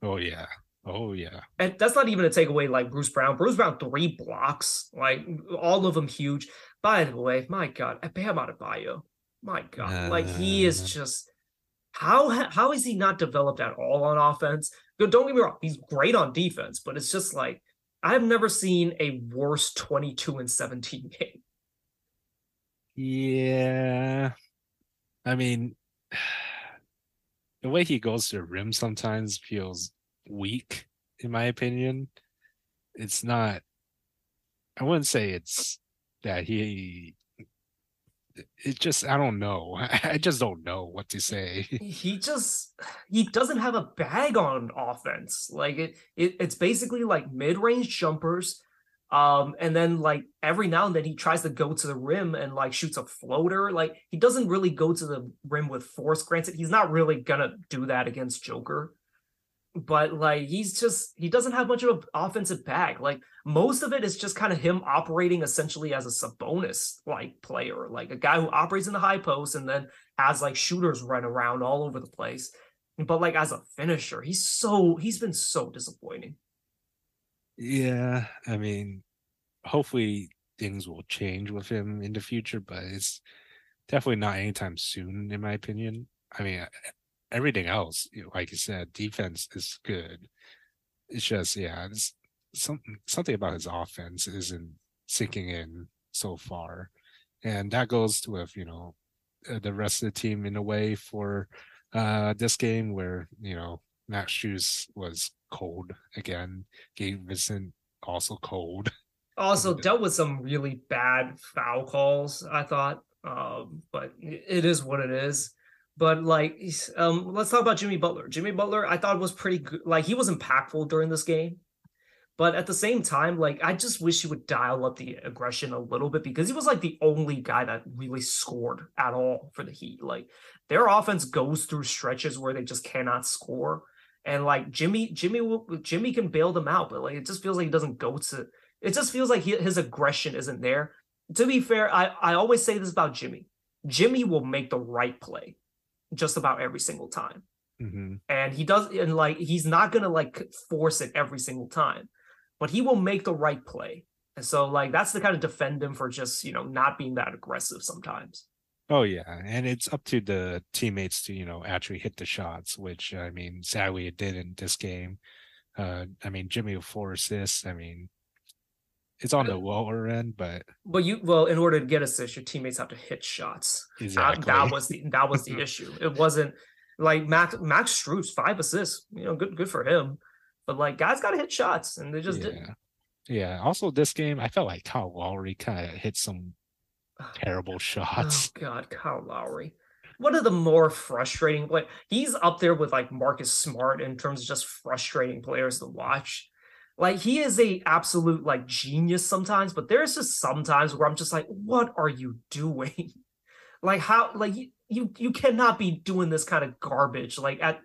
Oh yeah. Oh yeah. And that's not even a takeaway like Bruce Brown. Bruce Brown, three blocks, like all of them huge. By the way, my God, I Bam Adebayo. My God. Uh, like he is just how how is he not developed at all on offense? Don't get me wrong, he's great on defense, but it's just like I've never seen a worse 22 and 17 game. Yeah. I mean, the way he goes to the rim sometimes feels weak, in my opinion. It's not, I wouldn't say it's that he it just I don't know. I just don't know what to say. He just he doesn't have a bag on offense. Like it, it it's basically like mid-range jumpers. Um, and then like every now and then he tries to go to the rim and like shoots a floater. Like he doesn't really go to the rim with force. Granted, he's not really gonna do that against Joker. But like he's just he doesn't have much of an offensive bag. Like most of it is just kind of him operating essentially as a Sabonis like player, like a guy who operates in the high post and then has like shooters run around all over the place. But like as a finisher, he's so he's been so disappointing. Yeah, I mean, hopefully things will change with him in the future, but it's definitely not anytime soon, in my opinion. I mean, everything else, like you said, defense is good. It's just, yeah, it's something something about his offense isn't sinking in so far, and that goes to with you know uh, the rest of the team in a way for uh this game where you know Max Strus was cold again. Gabe Vincent also cold. Also dealt with some really bad foul calls, I thought. Um, but it is what it is. But like, um, let's talk about Jimmy Butler. Jimmy Butler, I thought was pretty good. Like he was impactful during this game. But at the same time, like I just wish he would dial up the aggression a little bit because he was like the only guy that really scored at all for the Heat. Like their offense goes through stretches where they just cannot score. And like Jimmy, Jimmy, Jimmy can bail them out, but like it just feels like he doesn't go to. It just feels like he, his aggression isn't there. To be fair, I I always say this about Jimmy. Jimmy will make the right play just about every single time. Mm-hmm. And he does, and like he's not gonna like force it every single time, but he will make the right play. And so, like, that's the kind of defend him for just you know not being that aggressive sometimes. Oh yeah, and it's up to the teammates to you know actually hit the shots, which I mean, sadly it did in this game. Uh, I mean, Jimmy with four assists. I mean, it's on uh, the lower end, but but you well, in order to get assists, your teammates have to hit shots. Exactly. That, that was the that was the issue. It wasn't like Max Max Strus five assists. You know, good good for him. But like guys got to hit shots, and they just yeah. didn't. Yeah. Also, this game, I felt like Kyle Lowry kind of hit some terrible oh, shots. Oh God, Kyle Lowry. One of the more frustrating, like he's up there with like Marcus Smart in terms of just frustrating players to watch. Like he is a absolute like genius sometimes, but there's just sometimes where I'm just like, what are you doing? like how like you you cannot be doing this kind of garbage like at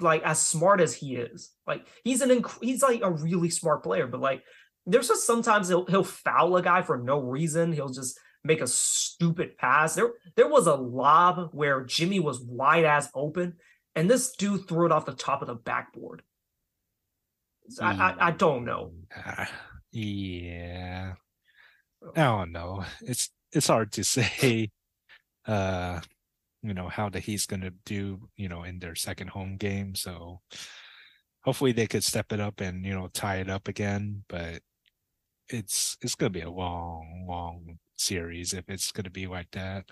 like as smart as he is. Like he's an inc- he's like a really smart player, but like there's just sometimes he'll he'll foul a guy for no reason. He'll just make a stupid pass. There there was a lob where Jimmy was wide ass open, and this dude threw it off the top of the backboard. I, I, I don't know. Uh, yeah. I don't know. It's it's hard to say uh you know how the Heat's gonna do, you know, in their second home game. So hopefully they could step it up and, you know, tie it up again. But it's it's gonna be a long, long series if it's gonna be like that.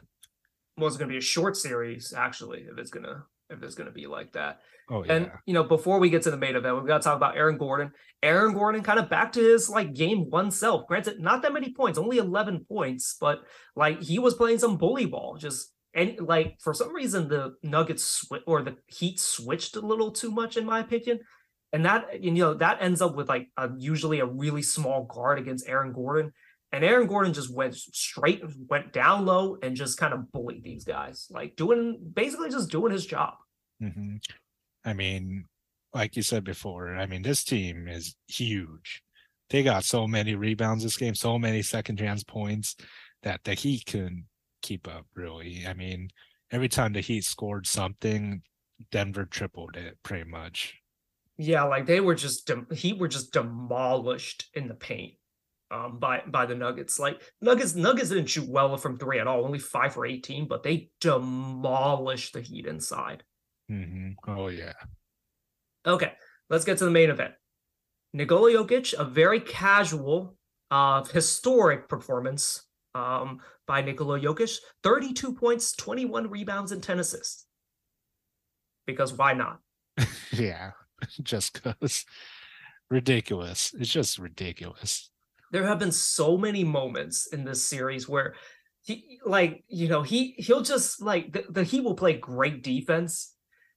Well, it's gonna be a short series, actually, if it's gonna if it's gonna be like that. Oh yeah. And you know, before we get to the main event, we've got to talk about Aaron Gordon. Aaron Gordon kind of back to his like game one self. Granted, not that many points, only 11 points, but like he was playing some bully ball. Just and like for some reason the Nuggets sw- or the Heat switched a little too much, in my opinion. And that you know that ends up with like a, usually a really small guard against Aaron Gordon. And Aaron Gordon just went straight, went down low, and just kind of bullied these guys, like doing basically just doing his job. Mm-hmm. I mean, like you said before, I mean, this team is huge. They got so many rebounds this game, so many second chance points that the Heat couldn't keep up, really. I mean, every time the Heat scored something, Denver tripled it pretty much. Yeah, like they were just dem- Heat were just demolished in the paint um by by the Nuggets. Like Nuggets Nuggets didn't shoot well from three at all, only five for 18, but they demolished the Heat inside. Mm-hmm. Oh yeah. Okay, let's get to the main event. Nikola Jokic, a very casual, uh, historic performance um, by Nikola Jokic. 32 points, 21 rebounds, and 10 assists. Because why not? yeah, just because. Ridiculous. It's just ridiculous. There have been so many moments in this series where he like you know he he'll just like the, the he will play great defense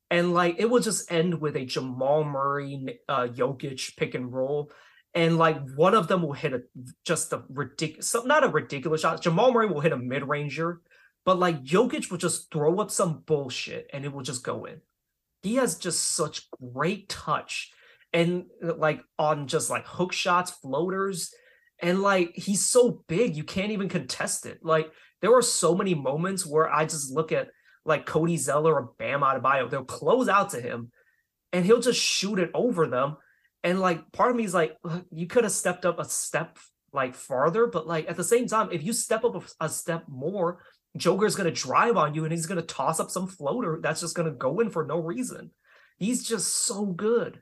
and like it will just end with a Jamal Murray, uh, Jokic pick and roll, and like one of them will hit a just a ridiculous, not a ridiculous shot. Jamal Murray will hit a mid ranger, but like Jokic will just throw up some bullshit and it will just go in. he has just such great touch and like on just like hook shots, floaters, and like he's so big you can't even contest it. Like there were so many moments where I just look at like Cody Zeller or Bam Adebayo, they'll close out to him and he'll just shoot it over them. And like part of me is like, you could have stepped up a step like farther, but like at the same time, if you step up a, a step more, Joker's gonna drive on you and he's gonna toss up some floater that's just gonna go in for no reason. He's just so good.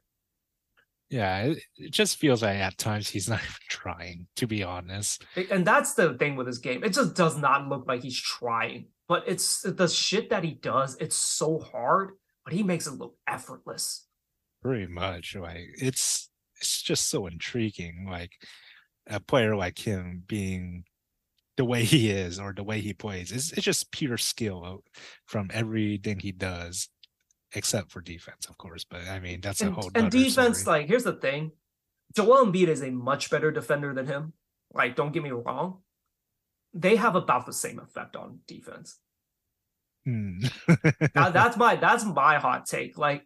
Yeah, it, it just feels like at times he's not even trying, to be honest. And that's the thing with his game. It just does not look like he's trying. But it's the shit that he does, it's so hard, but he makes it look effortless. Pretty much. Like it's it's just so intriguing. Like a player like him being the way he is or the way he plays. It's, it's just pure skill uh, from everything he does except for defense, of course. But I mean, that's and, a whole. And defense, story. like, here's the thing: Joel Embiid is a much better defender than him. Like, don't get me wrong. They have about the same effect on defense. Hmm. now, that's my that's my hot take. Like,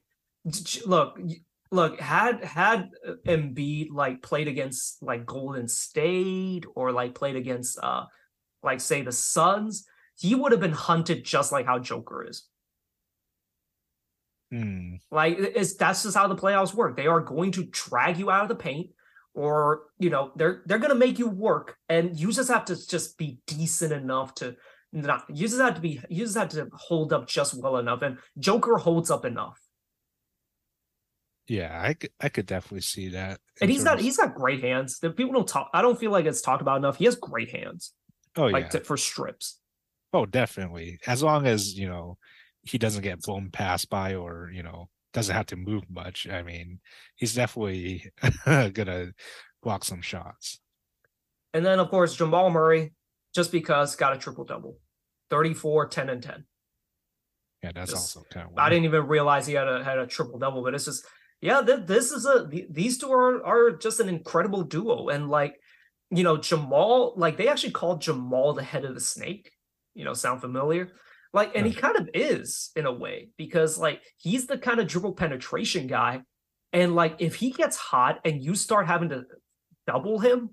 look, look, had had Embiid like played against like Golden State or like played against uh like say the Suns, he would have been hunted just like how Joker is. Hmm. Like it's that's just how the playoffs work. They are going to drag you out of the paint, or you know they're they're going to make you work, and you just have to just be decent enough to not. You just have to be. You just have to hold up just well enough, and Joker holds up enough. Yeah, I could, I could definitely see that. And he's got he's got great hands. That people don't talk. I don't feel like it's talked about enough. He has great hands. Oh like yeah, to, for strips. Oh, definitely. As long as you know he doesn't get blown past by or you know doesn't have to move much. I mean, he's definitely gonna block some shots. And then of course Jamal Murray, just because got a triple double, 34, 10, and 10. Yeah, that's just, also kind of. Weird. I didn't even realize he had a had a triple double, but it's just yeah, th- this is a th- these two are are just an incredible duo, and like you know Jamal, like they actually called Jamal the head of the snake. You know, sound familiar? Like, and he kind of is in a way because like he's the kind of dribble penetration guy. And like if he gets hot and you start having to double him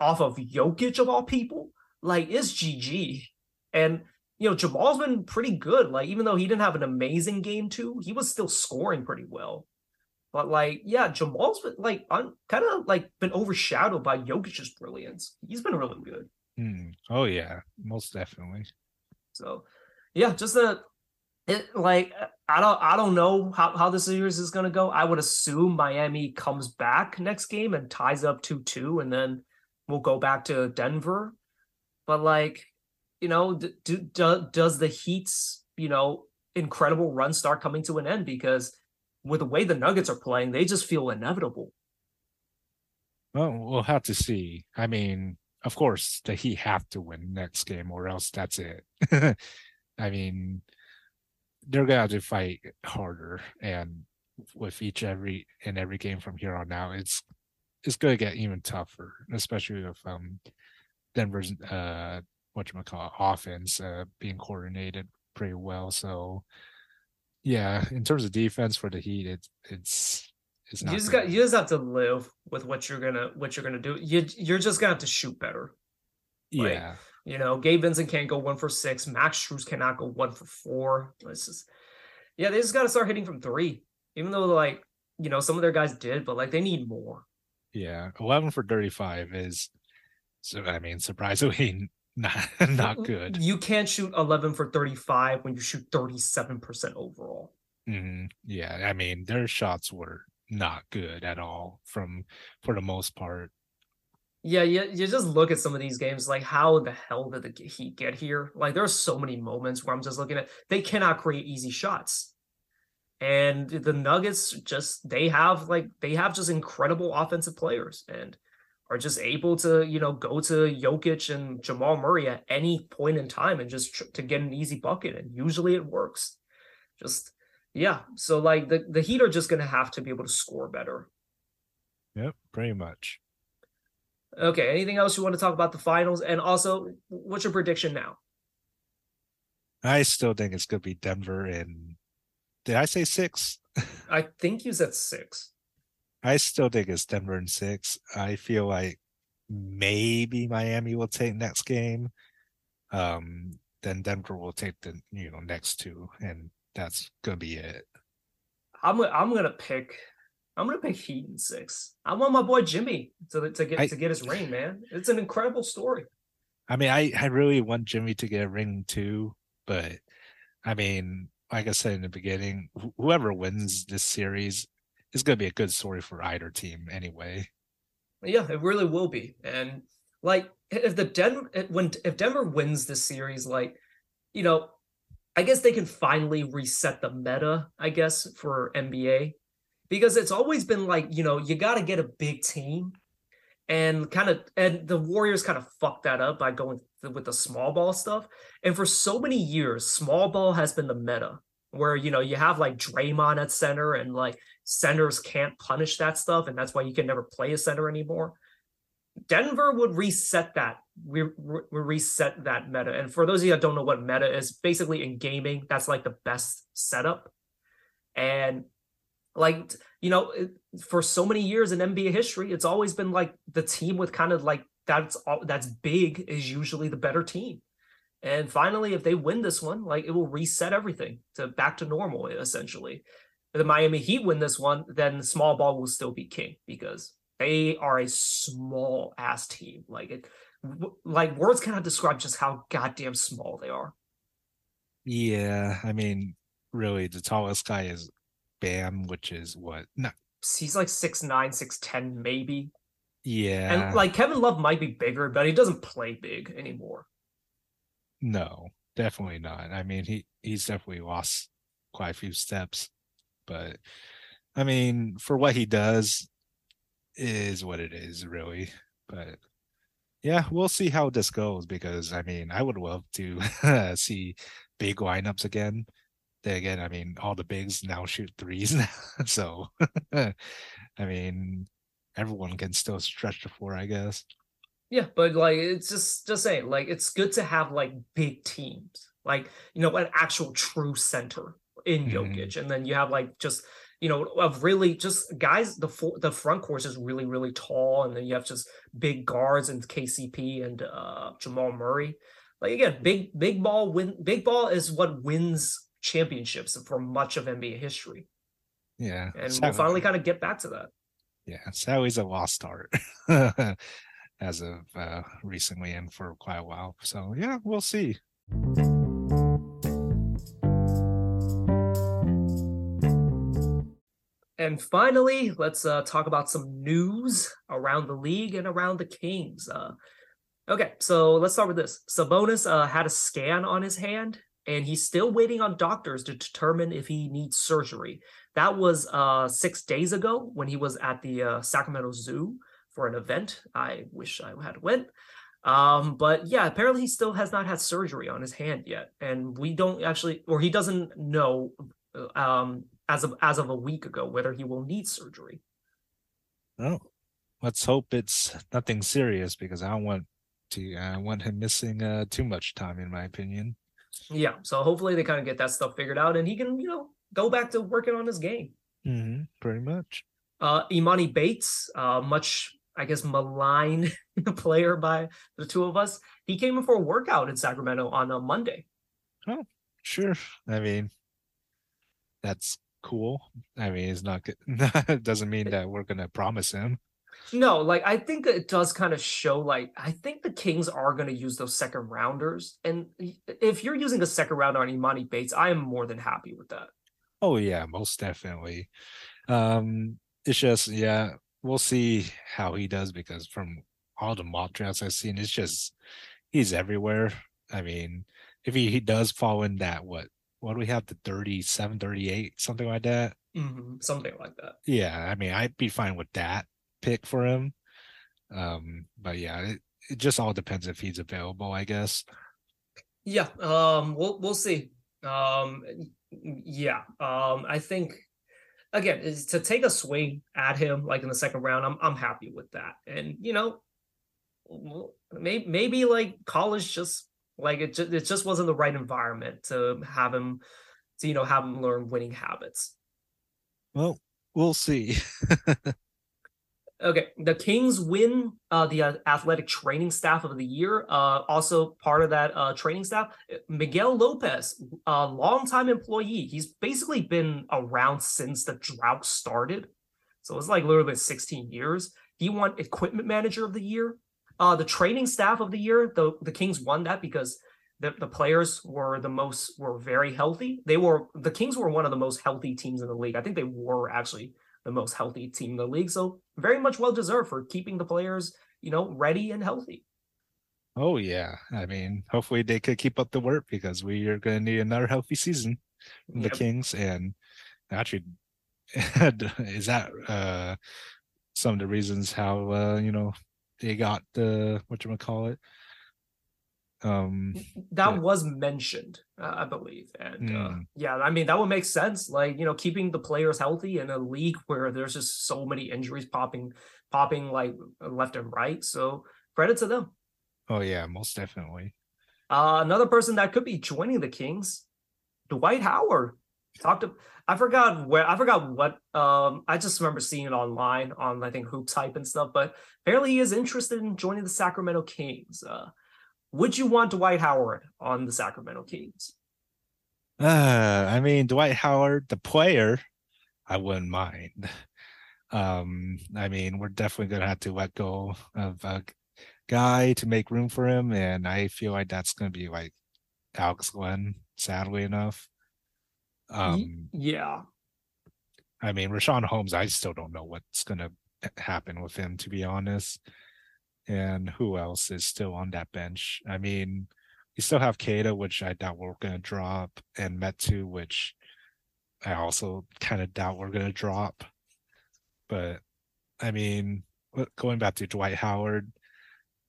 off of Jokic of all people, like it's GG. And you know, Jamal's been pretty good. Like, even though he didn't have an amazing game too, he was still scoring pretty well. But like, yeah, Jamal's been like un- kind of like been overshadowed by Jokic's brilliance. He's been really good. Mm. Oh yeah, most definitely. So yeah, just a it like I don't I don't know how, how the series is gonna go. I would assume Miami comes back next game and ties up 2-2 and then we'll go back to Denver. But like, you know, do, do, does the Heat's, you know, incredible run start coming to an end because with the way the Nuggets are playing, they just feel inevitable. Well, we'll have to see. I mean, of course, the Heat have to win next game, or else that's it. I mean, they're gonna have to fight harder, and with each every and every game from here on out, it's it's gonna get even tougher, especially if um Denver's uh what you call offense uh being coordinated pretty well. So yeah, in terms of defense for the Heat, it's it's it's not. You just got you just have to live with what you're gonna what you're gonna do. You you're just gonna have to shoot better. Yeah. You know, Gabe Vincent can't go one for six. Max Strus cannot go one for four. It's just, yeah, they just got to start hitting from three. Even though, like, you know, some of their guys did, but like they need more. Yeah, eleven for thirty-five is, so I mean, surprisingly not not good. You can't shoot eleven for thirty-five when you shoot thirty-seven percent overall. Mm-hmm. Yeah, I mean, their shots were not good at all from for the most part. Yeah, you, you just look at some of these games, like how the hell did the Heat get here? Like there are so many moments where I'm just looking at they cannot create easy shots. And the Nuggets just they have like they have just incredible offensive players and are just able to, you know, go to Jokic and Jamal Murray at any point in time and just tr- to get an easy bucket and usually it works. Just yeah, so like the the Heat are just to have to be able to score better. Yep, pretty much. Okay. Anything else you want to talk about the finals? And also, what's your prediction now? I still think it's going to be Denver in did I say six? I think you said six. I still think it's Denver and six. I feel like maybe Miami will take next game. Um, then Denver will take the you know next two, and that's gonna be it. I'm I'm gonna pick. I'm gonna pick Heat in six. I want my boy Jimmy to to get I- to get his ring, man. It's an incredible story. I mean, I I really want Jimmy to get a ring too, but I mean, like I said in the beginning, wh- whoever wins this series is gonna be a good story for either team anyway. Yeah, it really will be. And like if the Denver when if Denver wins this series, like you know, I guess they can finally reset the meta, I guess, for NBA. Because it's always been like, you know, you gotta get a big team. And kind of and the Warriors kind of fucked that up by going th- with the small ball stuff. And for so many years, small ball has been the meta where you know you have like Draymond at center and like centers can't punish that stuff, and that's why you can never play a center anymore. Denver would reset that. We, we reset that meta. And for those of you that don't know what meta is, basically in gaming, that's like the best setup. And like you know, for so many years in NBA history, it's always been like the team with kind of like that's all that's big is usually the better team. And finally, if they win this one, like it will reset everything to back to normal, essentially. If the Miami Heat win this one, then small ball will still be king because they are a small ass team. Like it, like words cannot describe just how goddamn small they are. Yeah, I mean, really, the tallest guy is Bam, which is what? No, He's like six nine, six ten, maybe. yeah, And like Kevin Love might be bigger, but he doesn't play big anymore. no, definitely not. I mean, he he's definitely lost quite a few steps, but I mean, for what he does, is what it is, really. But yeah, we'll see how this goes because I mean, I would love to see big lineups again. Again, I mean, all the bigs now shoot threes now, so I mean, everyone can still stretch the floor, I guess. Yeah, but like it's just just saying, like it's good to have like big teams, like you know, an actual true center in Mhm. Jokic, and then you have like just you know of really just guys. The the front course is really really tall, and then you have just big guards and KCP and uh Jamal Murray. Like again, big big ball win. Big ball is what wins championships for much of NBA history, Yeah, and so- we'll finally kind of get back to that. yeah, Sally's a lost art as of uh, recently and for quite a while. So yeah, we'll see. And finally, let's uh, talk about some news around the league and around the Kings. Uh, okay, so let's start with this. Sabonis uh, had a scan on his hand, and he's still waiting on doctors to determine if he needs surgery. That was uh, six days ago when he was at the uh, Sacramento Zoo for an event. I wish I had went. Um, but yeah, apparently he still has not had surgery on his hand yet, and we don't actually, or he doesn't know uh, um as of as of a week ago whether he will need surgery. Oh, let's hope it's nothing serious because I don't want to. I want him missing uh, too much time, in my opinion. Yeah, so hopefully they kind of get that stuff figured out and he can, you know, go back to working on his game. Mm-hmm, pretty much. Uh Emoni Bates, uh much I guess maligned player by the two of us. He came in for a workout in Sacramento on a Monday. Oh, sure. I mean, that's cool. I mean, it's not good. it doesn't mean that we're gonna promise him. No, like I think it does kind of show like I think the Kings are going to use those second rounders and if you're using a second rounder on Emoni Bates, I am more than happy with that. Oh yeah, most definitely. Um, it's just yeah, we'll see how he does because from all the mock drafts I've seen, it's just he's everywhere. I mean, if he, he does fall in that what what do we have the 37, 38, something like that. Mhm, Something like that. Yeah, I mean, I'd be fine with that pick for him. Um, but yeah, it, it just all depends if he's available, I guess. Yeah, um, we'll we'll see. Um, yeah, um, I think again is to take a swing at him like in the second round. I'm I'm happy with that, and you know, maybe maybe like college just like it just it just wasn't the right environment to have him to you know have him learn winning habits. Well, we'll see. Okay, the Kings win uh, the uh, athletic training staff of the year. Uh, also part of that uh, training staff, Miguel Lopez, a longtime employee. He's basically been around since the drought started, so it's like literally 16 years. He won equipment manager of the year. Uh, the training staff of the year, the the Kings won that because the, the players were the most were very healthy. They were the Kings were one of the most healthy teams in the league. I think they were actually the most healthy team in the league. So very much well deserved for keeping the players, you know, ready and healthy. Oh yeah. I mean, hopefully they could keep up the work because we are gonna need another healthy season from the Kings. And actually is that uh some of the reasons how uh, you know, they got the what you call it? Um That Yeah. was mentioned, uh, I believe. And uh, Mm. yeah, I mean, that would make sense. Like, you know, keeping the players healthy in a league where there's just so many injuries popping, popping like left and right. So credit to them. oh yeah, most definitely. Uh, another person that could be joining the Kings, Dwight Howard. Talked to I forgot where I forgot what um I just remember seeing it online on I think hoops hype and stuff, but apparently he is interested in joining the Sacramento Kings. Uh would you want Dwight Howard on the Sacramento Kings? Uh, I mean, Dwight Howard, the player, I wouldn't mind. Um, I mean, we're definitely gonna have to let go of a guy to make room for him, and I feel like that's gonna be like Alex Len, sadly enough. Um, yeah. I mean, Richaun Holmes, I still don't know what's gonna happen with him, to be honest. And who else is still on that bench? I mean, we still have Kada, which I doubt we're gonna drop, and Metu, which I also kind of doubt we're gonna drop. But I mean, going back to Dwight Howard,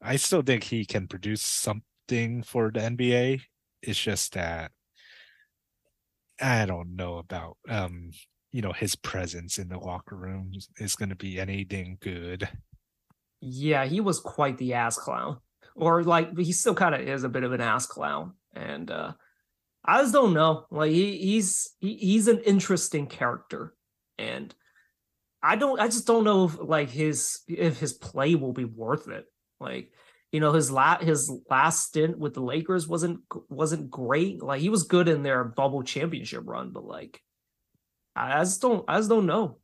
I still think he can produce something for the NBA. It's just that I don't know about um you know his presence in the locker room is- is going to be anything good. Yeah, he was quite the ass clown. Or like he still kind of is a bit of an ass clown. And uh I just don't know. Like he, he's he, he's an interesting character. And I don't I just don't know if like his if his play will be worth it. Like you know his la- his last stint with the Lakers wasn't wasn't great. Like he was good in their bubble championship run, but like I just don't I just don't know.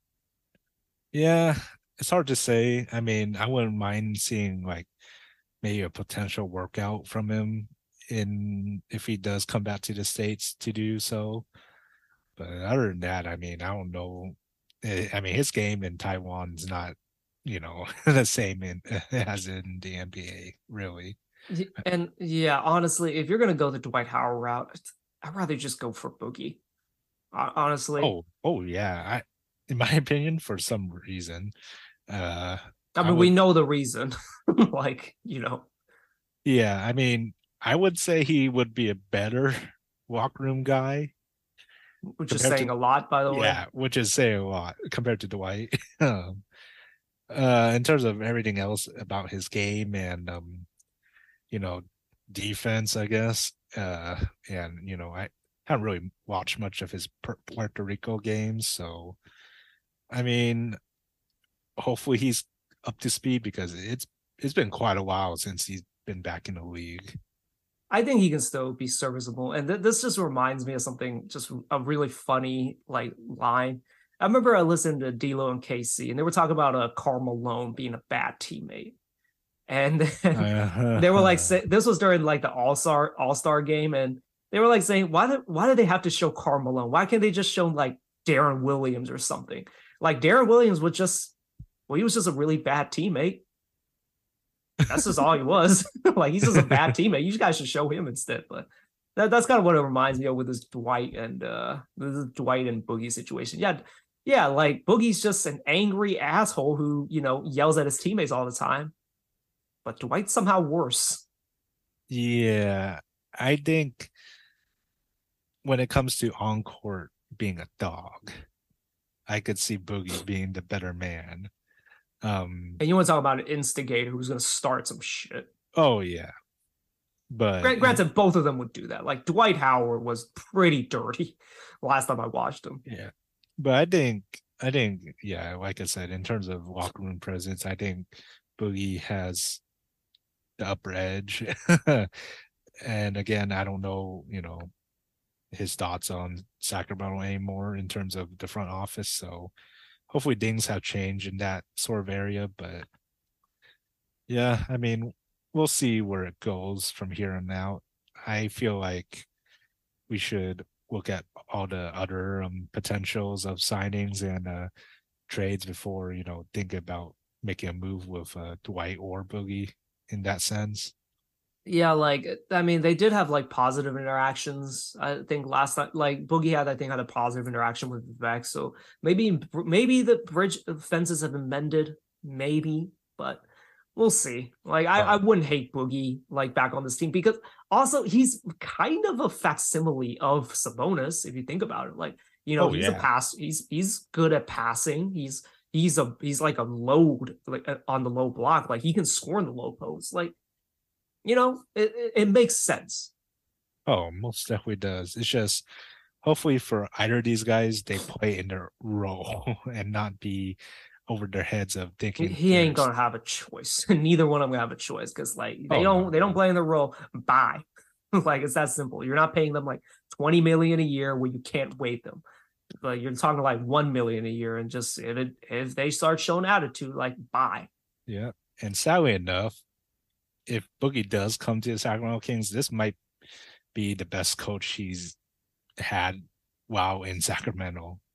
Yeah, it's hard to say. I mean, I wouldn't mind seeing like maybe a potential workout from him in if he does come back to the states to do so. But other than that, I mean, I don't know. Eh, I mean, his game in Taiwan's not, you know, the same in as in the NBA, really. And yeah, honestly, if you're gonna go the Dwight Howard route, I'd rather just go for Boogie. Honestly, Oh, oh yeah. I, in my opinion, for some reason, uh, I I mean, we know the reason. like, you know, yeah. I mean, I would say he would be a better walk room guy. which is Compared to- saying a lot, by the way. Yeah, which is saying a lot compared to Dwight. um, uh, in terms of everything else about his game and um, you know, defense, I guess. Uh, and you know, I haven't really watched much of his Puerto Rico games, so I mean, hopefully he's up to speed because it's it's been quite a while since he's been back in the league. I think he can still be serviceable. And th- this just reminds me of something, just a really funny like line. I remember I listened to D'Lo and KC, and they were talking about uh, Karl Malone being a bad teammate, and then they were like, say, this was during like the All Star All Star game, and they were like saying, why do why do they have to show Karl Malone? Why can't they just show like Deron Williams or something? Like Deron Williams was just, well, he was just a really bad teammate. That's just all he was. like he's just a bad teammate. You guys should show him instead. But that, that's kind of what it reminds me of with this Dwight and uh this Dwight and Boogie situation. Yeah, yeah, like Boogie's just an angry asshole who you know yells at his teammates all the time. But Dwight's somehow worse. Yeah, I think when it comes to on court being a dog, I could see Boogie being the better man. Um, And you want to talk about an instigator who's going to start some shit. oh yeah, but Gra- Granted, both of them would do that. Like Dwight Howard was pretty dirty last time I watched him. Yeah. But I think I think yeah, like I said, in terms of locker room presence, I think Boogie has the upper edge. and again, I don't know, you know, his thoughts on Sacramento anymore in terms of the front office. So hopefully things have changed in that sort of area. But yeah, I mean, we'll see where it goes from here on out. I feel like we should look at all the other um, potentials of signings and uh, trades before you know think about making a move with uh, Dwight or Boogie in that sense. Yeah, like I mean, they did have like positive interactions. I think last time, like Boogie had, I think had a positive interaction with Vivek. So maybe maybe the bridge fences have been mended, maybe, but we'll see. Like I, I wouldn't hate Boogie like back on this team because also he's kind of a facsimile of Sabonis if you think about it. Like you know Oh, he's a pass. He's he's good at passing. He's he's a he's like a load like uh, on the low block. Like he can score in the low post. Like you know it it, makes sense. Oh, most definitely does. It's just hopefully for either of these guys, they play in their role and not be over their heads of thinking he ain't gonna have a choice. Neither one of them gonna have a choice because like they Oh, don't no, they don't play in the role. Bye. like it's that simple. You're not paying them like 20 million a year where you can't wait them. But you're talking like one million a year, and just if it if they start showing attitude, like bye. Yeah. And sadly enough, if Boogie does come to the Sacramento Kings, this might be the best coach he's had while in Sacramento.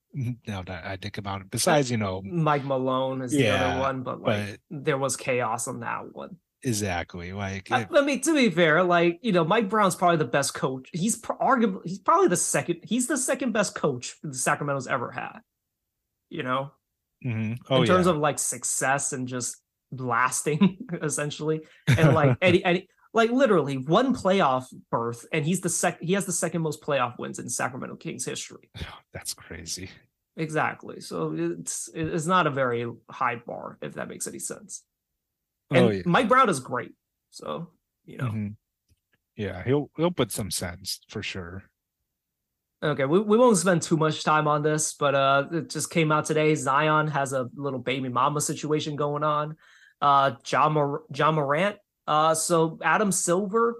Now that I think about it, besides, you know, Mike Malone is the other one, but like but there was chaos on that one. exactly like I, if- I mean, to be fair, like you know, Mike Brown's probably the best coach. He's pro- arguably he's probably the second. He's the second best coach the Sacramento's ever had. You know, Mhm. oh in terms yeah. of like success and just lasting, essentially, and like any any like literally one playoff berth, and he's the sec. He has the second most playoff wins in Sacramento Kings history. that's crazy. Exactly. So it's it's not a very high bar if that makes any sense. And Oh yeah. Mike Brown is great. So you know. Mhm. Yeah, he'll he'll put some sense for sure. Okay, we, we won't spend too much time on this, but uh it just came out today. Zion has a little baby mama situation going on. Uh Ja, Mor- Ja Morant. Uh so Adam Silver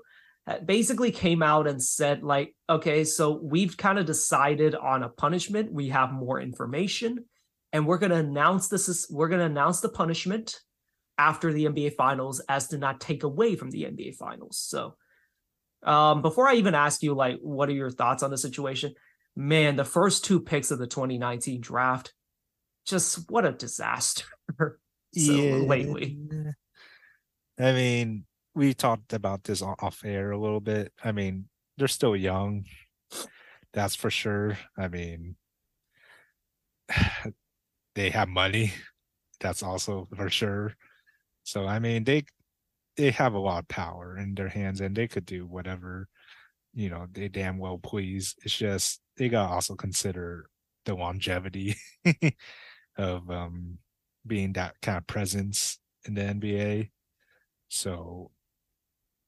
uh, basically came out and said, like, okay, so we've kind of decided on a punishment. We have more information, and we're gonna announce this is we're gonna announce the punishment after the NBA finals as to not take away from the NBA finals. So um, before I even ask you, like, what are your thoughts on the situation? Man, the first two picks of the 2019 draft, just what a disaster. so lately. I mean, we talked about this off air a little bit. I mean, they're still young. That's for sure. I mean, they have money. That's also for sure. So I mean, they they have a lot of power in their hands, and they could do whatever you know they damn well please. It's just they gotta also consider the longevity of um being that kind of presence in the NBA. So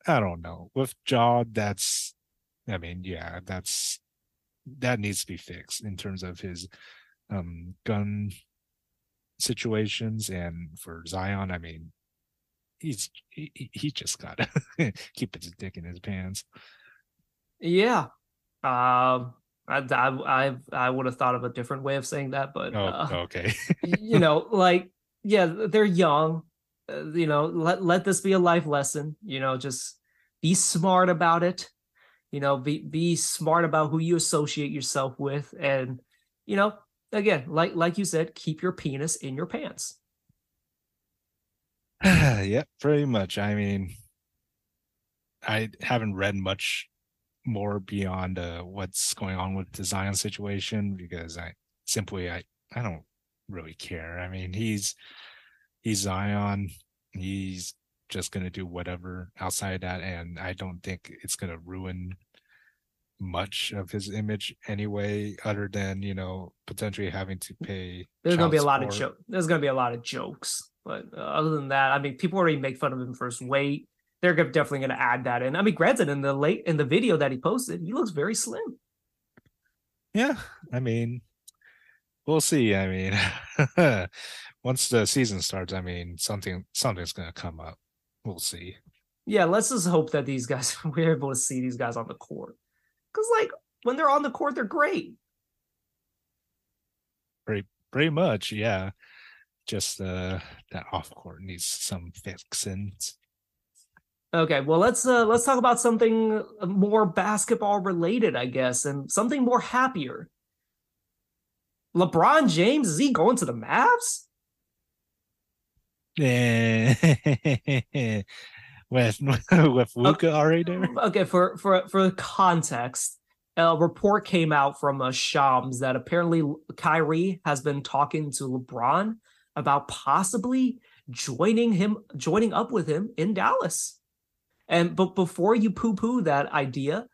I don't know. With Ja, that's I mean, yeah, that's that needs to be fixed in terms of his um gun situations and for Zion, I mean he's he, he- just gotta keep his dick in his pants. Yeah. Um, I, I, I, would have thought of a different way of saying that, but Oh, uh, okay. you know, like, yeah, they're young. Uh, you know, let let this be a life lesson. You know, just be smart about it. You know, be be smart about who you associate yourself with, and you know, again, like like you said, keep your penis in your pants. yeah, pretty much. I mean, I haven't read much more beyond uh, what's going on with the Zion situation because I simply I I don't really care. I mean, he's he's Zion. He's just gonna do whatever outside of that, and I don't think it's gonna ruin much of his image anyway, other than you know potentially having to pay. There's gonna be a lot of support. joke. There's gonna be a lot of jokes, but uh, other than that, I mean, people already make fun of him for his weight. They're definitely going to add that in. I mean, granted, in the late in the video that he posted, he looks very slim. Yeah, I mean, we'll see. I mean, once the season starts, I mean, something something's going to come up. We'll see. Yeah, let's just hope that these guys we're able to see these guys on the court because, like, when they're on the court, they're great. Pretty, pretty much, yeah. Just uh, that off court needs some fixings. Okay, well let's uh let's talk about something more basketball related, I guess, and something more happier. LeBron James is he going to the Mavs? Yeah. with with Luka already there. Okay, for for for context, a report came out from uh, Shams that apparently Kyrie has been talking to LeBron about possibly joining him, joining up with him in Dallas. And but before you poo poo that idea,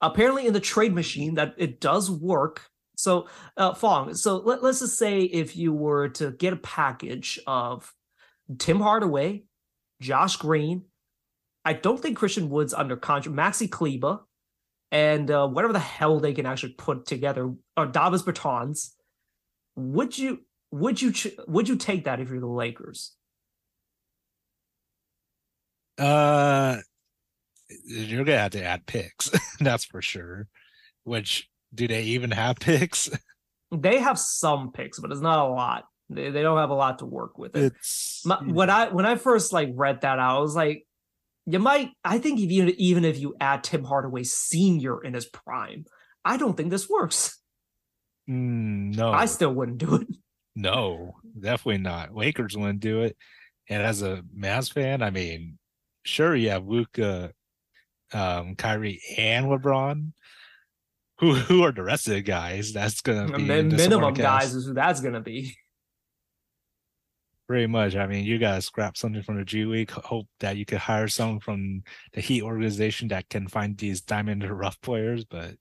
apparently in the trade machine that it does work. So, uh, Fong, so let, let's just say if you were to get a package of Tim Hardaway, Josh Green, I don't think Christian Wood's under contract, Maxi Kleber, and uh, whatever the hell they can actually put together, or Davis Bertans, would you would you would you take that if you're the Lakers? Uh, you're gonna have to add picks. That's for sure. Which do they even have picks? They have some picks, but it's not a lot. They, they don't have a lot to work with. It. It's My, when I when I first like read that out, I was like, you might. I think you even if you add Tim Hardaway Senior in his prime, I don't think this works. Mm, no, I still wouldn't do it. No, definitely not. Lakers wouldn't do it. And as a Mavs fan, I mean, sure, you have Luka um, Kyrie and LeBron. Who who are the rest of the guys? That's gonna be the minimum guys is who that's gonna be. Pretty much. I mean, you gotta scrap something from the G League. Hope that you could hire someone from the Heat organization that can find these diamond or rough players. But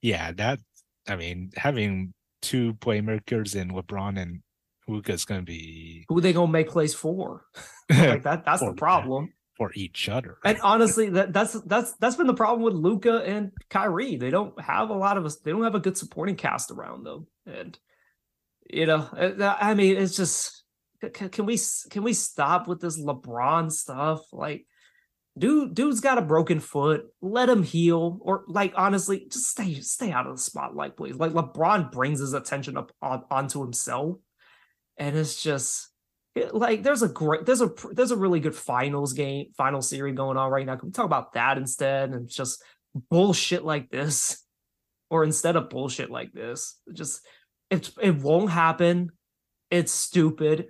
yeah, that I mean, having two playmakers in LeBron and Luka is gonna be who they gonna make plays for. like that. That's the problem for each other. And honestly, that that's that's that's been the problem with Luka and Kyrie. They don't have a lot of us. They don't have a good supporting cast around them. And you know, uh, I mean, it's just can, can we can we stop with this LeBron stuff? Like, dude, dude's got a broken foot. Let him heal, or like honestly, just stay stay out of the spotlight, please. Like LeBron brings his attention up on, onto himself, and it's just like there's a great there's a there's a really good finals game final series going on right now. Can we talk about that instead and just bullshit like this? Or instead of bullshit like this just it, it won't happen. It's stupid.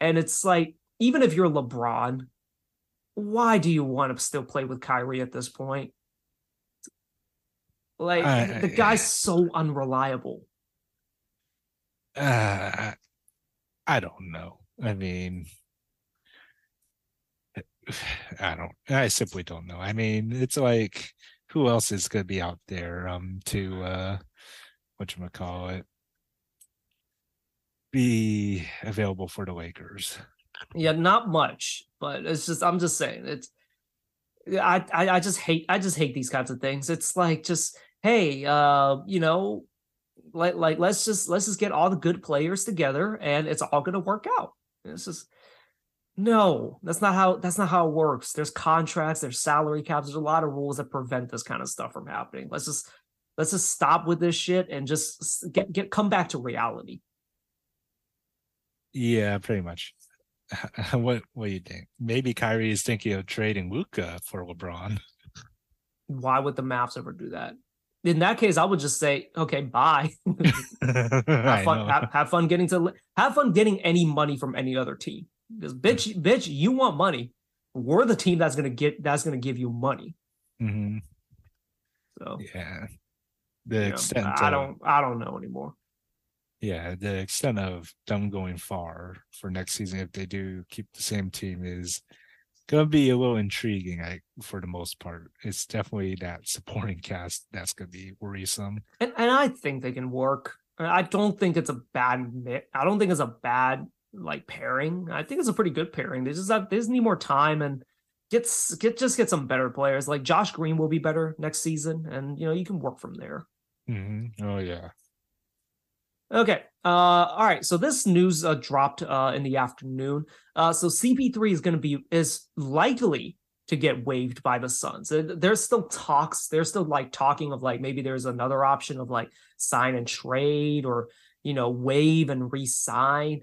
And it's like even if you're lebron why do you want to still play with Kyrie at this point? Like uh, the guy's so unreliable. Uh i don't know I mean, I don't. I simply don't know. I mean, it's like who else is going to be out there um to uh what you call it be available for the Lakers? Yeah, not much, but it's just I'm just saying it's. I, I I just hate I just hate these kinds of things. It's like just hey, uh, you know, like like let's just let's just get all the good players together and it's all gonna work out. It's just no, that's not how that's not how it works. There's contracts, there's salary caps, there's a lot of rules that prevent this kind of stuff from happening. Let's just let's just stop with this shit and just get get come back to reality. Yeah, pretty much. what what do you think? Maybe Kyrie is thinking of trading Luka for LeBron. Why would the Mavs ever do that? In that case, I would just say, okay, bye. have fun. Have, have, fun getting to have fun getting any money from any other team. Because bitch, bitch, you want money. We're the team that's gonna get that's gonna give you money. Mm-hmm. So yeah, the extent I don't I don't know anymore. Yeah, the extent of them going far for next season if they do keep the same team is gonna be a little intriguing I, for the most part it's definitely that supporting cast that's gonna be worrisome and, and i think they can work i don't think it's a bad i don't think it's a bad like pairing i think it's a pretty good pairing they just have they just need more time and get get just get some better players. Like Josh Green will be better next season, and you know you can work from there. Mm-hmm. Oh yeah. Okay. Uh, all right. So this news uh, dropped uh, in the afternoon. Uh, so CP3 is going to be is likely to get waived by the Suns. There's still talks. There's still like talking of like maybe there's another option of like sign and trade or you know waive and re-sign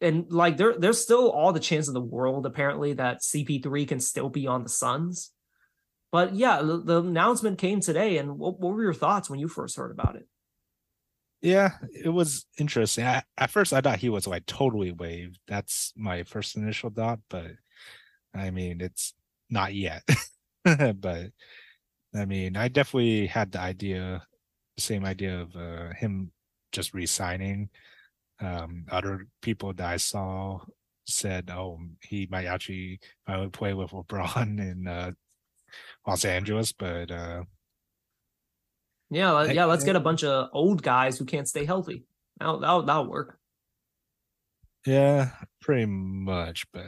and like there there's still all the chance in the world apparently that CP3 can still be on the Suns. But yeah, the, the announcement came today, and what, what, were your thoughts when you first heard about it? Yeah, it was interesting. I, at first, I thought he was like totally waived. That's my first initial thought, but I mean, it's not yet. but I mean, I definitely had the idea, the same idea of uh, him just resigning um, other people that I saw said, "Oh, he might actually would play with LeBron in uh, Los Angeles," but uh, yeah, yeah, let's get a bunch of old guys who can't stay healthy. That'll, that'll, that'll work. Yeah, pretty much, but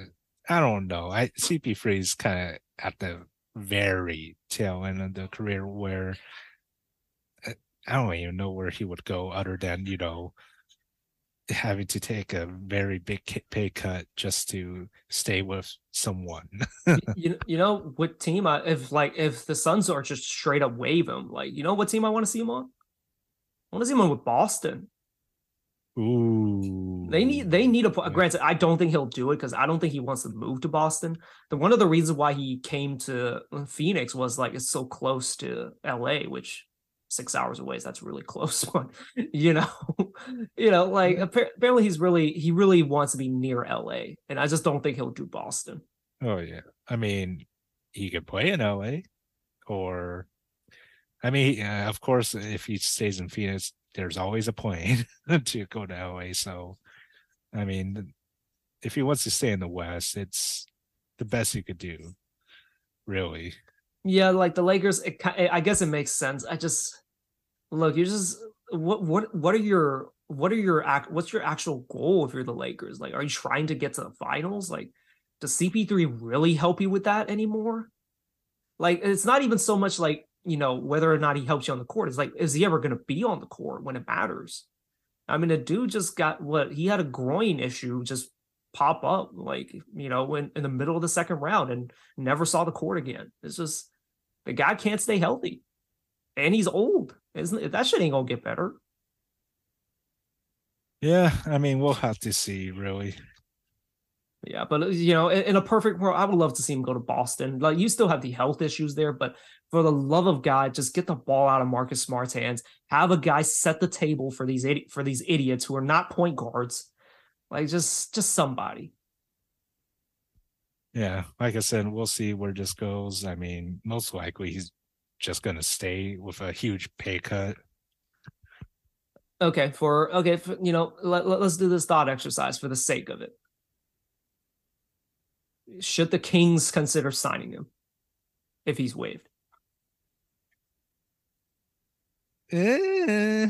I don't know. I CP3 is kind of at the very tail end of the career where uh, I don't even know where he would go other than you know having to take a very big pay cut just to stay with someone. you, you know what team? I, if like if the Suns are just straight up wave him, like you know what team I want to see him on? I want to see him on with Boston. Ooh. They need they need a granted, I don't think he'll do it because I don't think he wants to move to Boston. The one of the reasons why he came to Phoenix was like it's so close to LA, which six hours away. So that's really close one, you know, you know, like apparently he's really, he really wants to be near LA and I just don't think he'll do Boston. Oh yeah. I mean, he could play in LA or, I mean, uh, of course, if he stays in Phoenix, there's always a plane to go to LA. So, I mean, if he wants to stay in the West, it's the best he could do, really. Yeah, like the Lakers, it, I guess it makes sense. I just look, you just what what what are your what are your act what's your actual goal if you're the Lakers? Like, are you trying to get to the finals? Like, does CP3 really help you with that anymore? Like, it's not even so much like you know whether or not he helps you on the court. It's like, is he ever going to be on the court when it matters? I mean, a dude just got what he had a groin issue just pop up like you know when in the middle of the second round and never saw the court again. It's just the guy can't stay healthy, and he's old. Isn't that shit ain't gonna get better? Yeah, I mean we'll have to see, really. Yeah, but you know, in, in, a perfect world, I would love to see him go to Boston. Like you still have the health issues there, but for the love of God, just get the ball out of Marcus Smart's hands. Have a guy set the table for these idi- for these idiots who are not point guards. Like just just somebody. Yeah, like I said, we'll see where this goes. I mean, most likely he's just going to stay with a huge pay cut. Okay, for okay, for, you know, let, let, let's do this thought exercise for the sake of it. Should the Kings consider signing him if he's waived? Eh,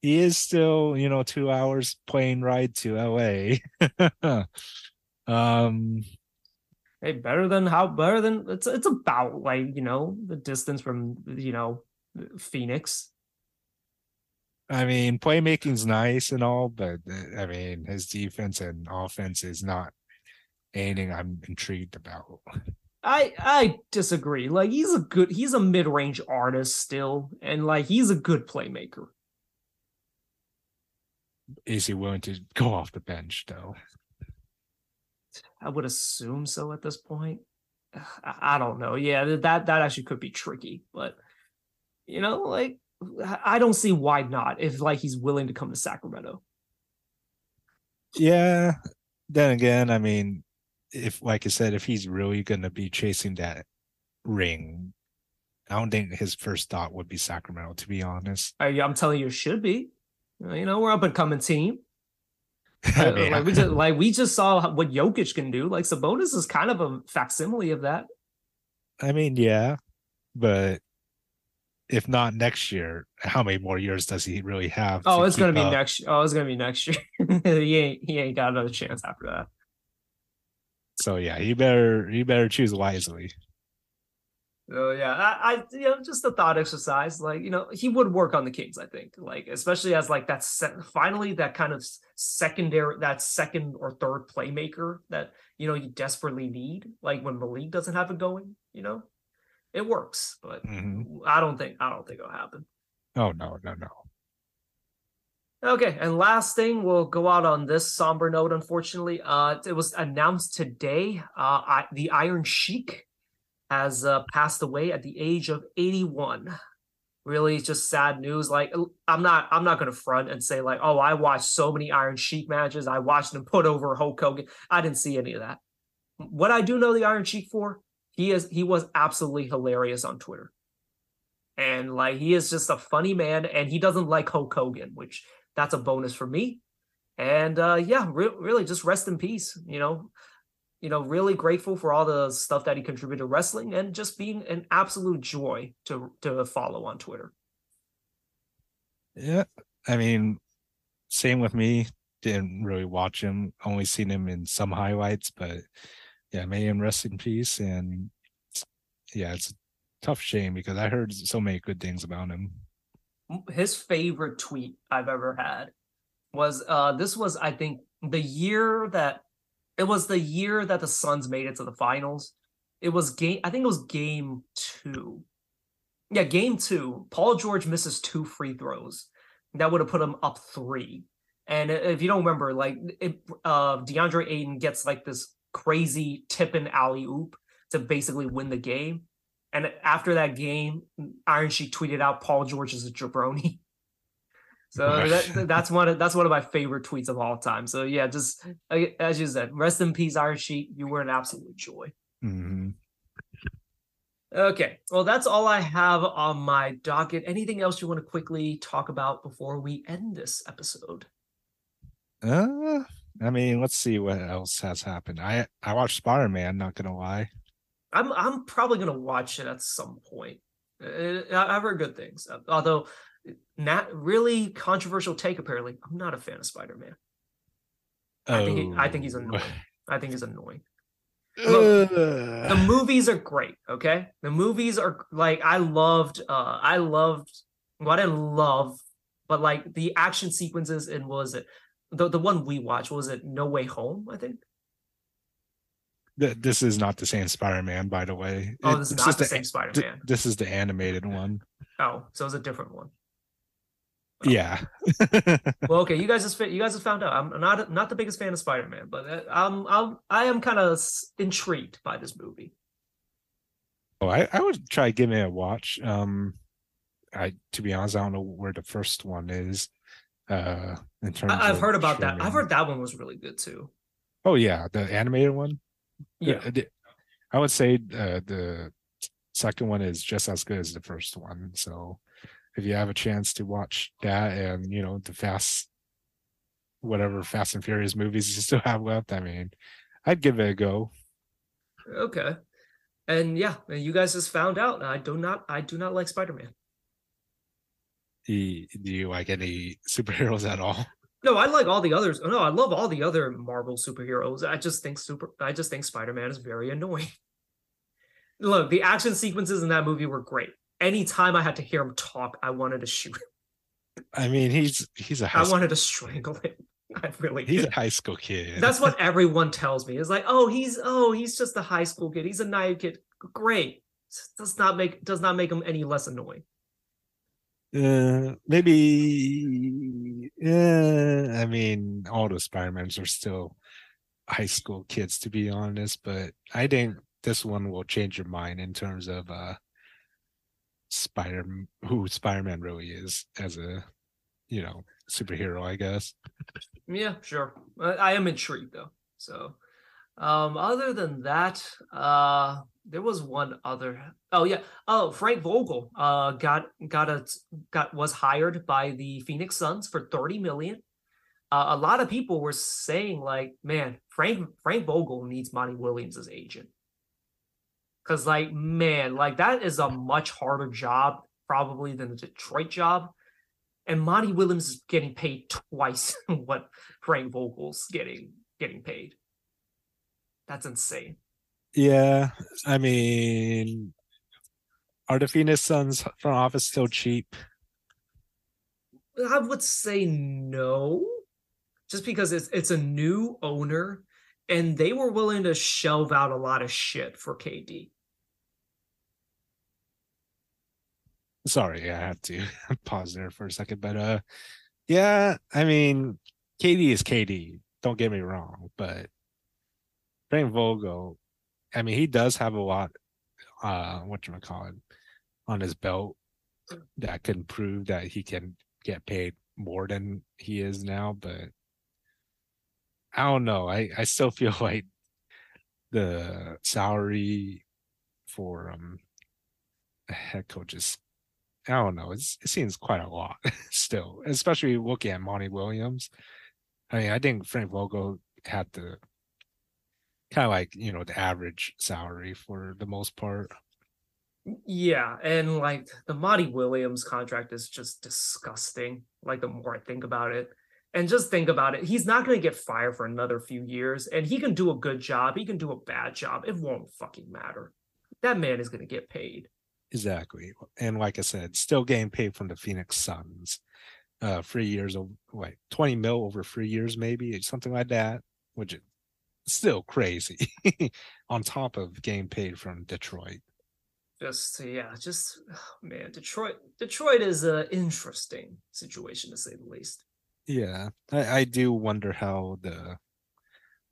he is still, you know, two hours plane ride to LA. um, hey, better than how better than it's it's about like you know the distance from you know Phoenix. I mean, playmaking's nice and all, but uh, I mean, his defense and offense is not anything I'm intrigued about. I I disagree. Like he's a good he's a mid-range artist still and like he's a good playmaker. Is he willing to go off the bench though? I would assume so at this point. I don't know. Yeah, that that actually could be tricky, but you know, like I don't see why not if like he's willing to come to Sacramento. Yeah. Then again, I mean, if like I said, if he's really gonna be chasing that ring, I don't think his first thought would be Sacramento, to be honest. I, I'm telling you, it should be. You know, we're up and coming team. Like we just like we just saw what Jokic can do. Like Sabonis is kind of a facsimile of that. I mean, yeah, but if not next year, how many more years does he really have? Oh, it's gonna be next. Oh, it's gonna be next year. he ain't he ain't got another chance after that. So yeah, you better you better choose wisely. So yeah, I, I you know just a thought exercise. Like you know he would work on the Kings. I think like especially as like that se- finally that kind of secondary that second or third playmaker that you know you desperately need. Like when Malik doesn't have it going, you know, it works. But Mhm. I don't think I don't think it'll happen. Oh no, no, no. Okay, and last thing, we'll go out on this somber note. Unfortunately, uh, it was announced today. Uh, I, the Iron Sheik has uh, passed away at the age of 81. Really, just sad news. Like, I'm not, I'm not gonna front and say like, oh, I watched so many Iron Sheik matches. I watched him put over Hulk Hogan. I didn't see any of that. What I do know the Iron Sheik for, he is, he was absolutely hilarious on Twitter, and like, he is just a funny man, and he doesn't like Hulk Hogan, which that's a bonus for me. And uh, yeah, re- really, just rest in peace. You know, you know, really grateful for all the stuff that he contributed to wrestling, and just being an absolute joy to to follow on Twitter. Yeah, I mean, same with me. Didn't really watch him. Only seen him in some highlights, but yeah, may him rest in peace. And yeah, it's a tough shame because I heard so many good things about him. His favorite tweet I've ever had was uh this was I think the year that it was the year that the Suns made it to the finals. It was game I think it was game 2. Yeah, game 2. Paul George misses two free throws. That would have put him up 3. And if you don't remember like it, uh DeAndre Ayton gets like this crazy tip and alley oop to basically win the game. And after that game, Iron Sheik tweeted out Paul George is a jabroni. So that, that's one of that's one of my favorite tweets of all time. So yeah, just uh, as you said, rest in peace, Iron Sheik. You were an absolute joy. hmm Okay, well that's all I have on my docket. Anything else you want to quickly talk about before we end this episode? Uh, I mean, let's see what else has happened. I I watched Spider Man. Not gonna lie. I'm I'm probably gonna watch it at some point. Uh, I've heard good things, although not really controversial take. Apparently, I'm not a fan of Spider Man. I think he, I think he's Oh. annoying. I think he's annoying. Look, the movies are great okay the movies are like i loved uh i loved well i didn't love but like the action sequences and what was it the, the one we watched what was it no way home i think this is not the same Spider Man, by the way. oh this is it's not the same th- spider-man This is the animated one. oh so it's a different one Yeah. well okay you guys just you guys have found out i'm not not the biggest fan of spider-man but uh, i'm i'm i am kind of intrigued by this movie Oh, I, I would try giving it a watch. Um, I to be honest, I don't know where the first one is. Uh, in terms, I, i've of heard about that i've heard that one was really good too Oh yeah, the animated one. yeah Uh, the- I would say uh, the second one is just as good as the first one. So if you have a chance to watch that and you know the fast whatever Fast and Furious movies you still have left, I mean, I'd give it a go. Okay. And yeah, and you guys just found out. I do not I do not like Spider-Man. Do do you like any superheroes at all? No, I like all the others. No, I love all the other Marvel superheroes. I just think super I just think Spider-Man is very annoying. Look, the action sequences in that movie were great. Anytime I had to hear him talk, I wanted to shoot him. I mean, he's he's a high I school, wanted to strangle him. I really he's did. a high school kid. That's what everyone tells me. It's like, oh, he's oh, he's just a high school kid. He's a naive kid. Great. Does not make does not make him any less annoying. Uh, maybe. Yeah, I mean, all the Spider-Mans are still high school kids, to be honest. But I think this one will change your mind in terms of uh, Spider, who Spider-Man really is as a, you know, superhero. I guess. Yeah, sure. I, I am intrigued though. So, um, other than that, uh, there was one other. Oh yeah. Oh, Frank Vogel, uh, got got a got was hired by the Phoenix Suns for thirty million. Uh, a lot of people were saying like, man, Frank Frank Vogel needs Monty Williams as agent. Cause like, man, like that is a much harder job probably than the Detroit job and Monty Williams is getting paid twice what Frank Vogel's getting getting paid. That's insane. Yeah, I mean, are the Phoenix Suns front office still cheap? I would say no, just because it's it's a new owner, and they were willing to shelve out a lot of shit for KD. Sorry, I had to pause there for a second, but uh, yeah, I mean, KD is KD. Don't get me wrong, but Frank Vogel, I mean, he does have a lot, uh, what you call it, on his belt that can prove that he can get paid more than he is now. But I don't know. I I still feel like the salary for um head coaches I don't know. It seems quite a lot still, especially looking at Monty Williams. I mean, I think Frank Vogel had the kind of like you know the average salary for the most part. Yeah, and like the Monty Williams contract is just disgusting. Like the more I think about it, and just think about it, he's not going to get fired for another few years, and he can do a good job. He can do a bad job. It won't fucking matter. That man is going to get paid. Exactly. And like I said, still getting paid from the Phoenix Suns. Uh three years of like 20 mil over three years, maybe something like that, which is still crazy on top of getting paid from Detroit. Just yeah, just oh, man, Detroit Detroit is an interesting situation to say the least. Yeah. I, I do wonder how the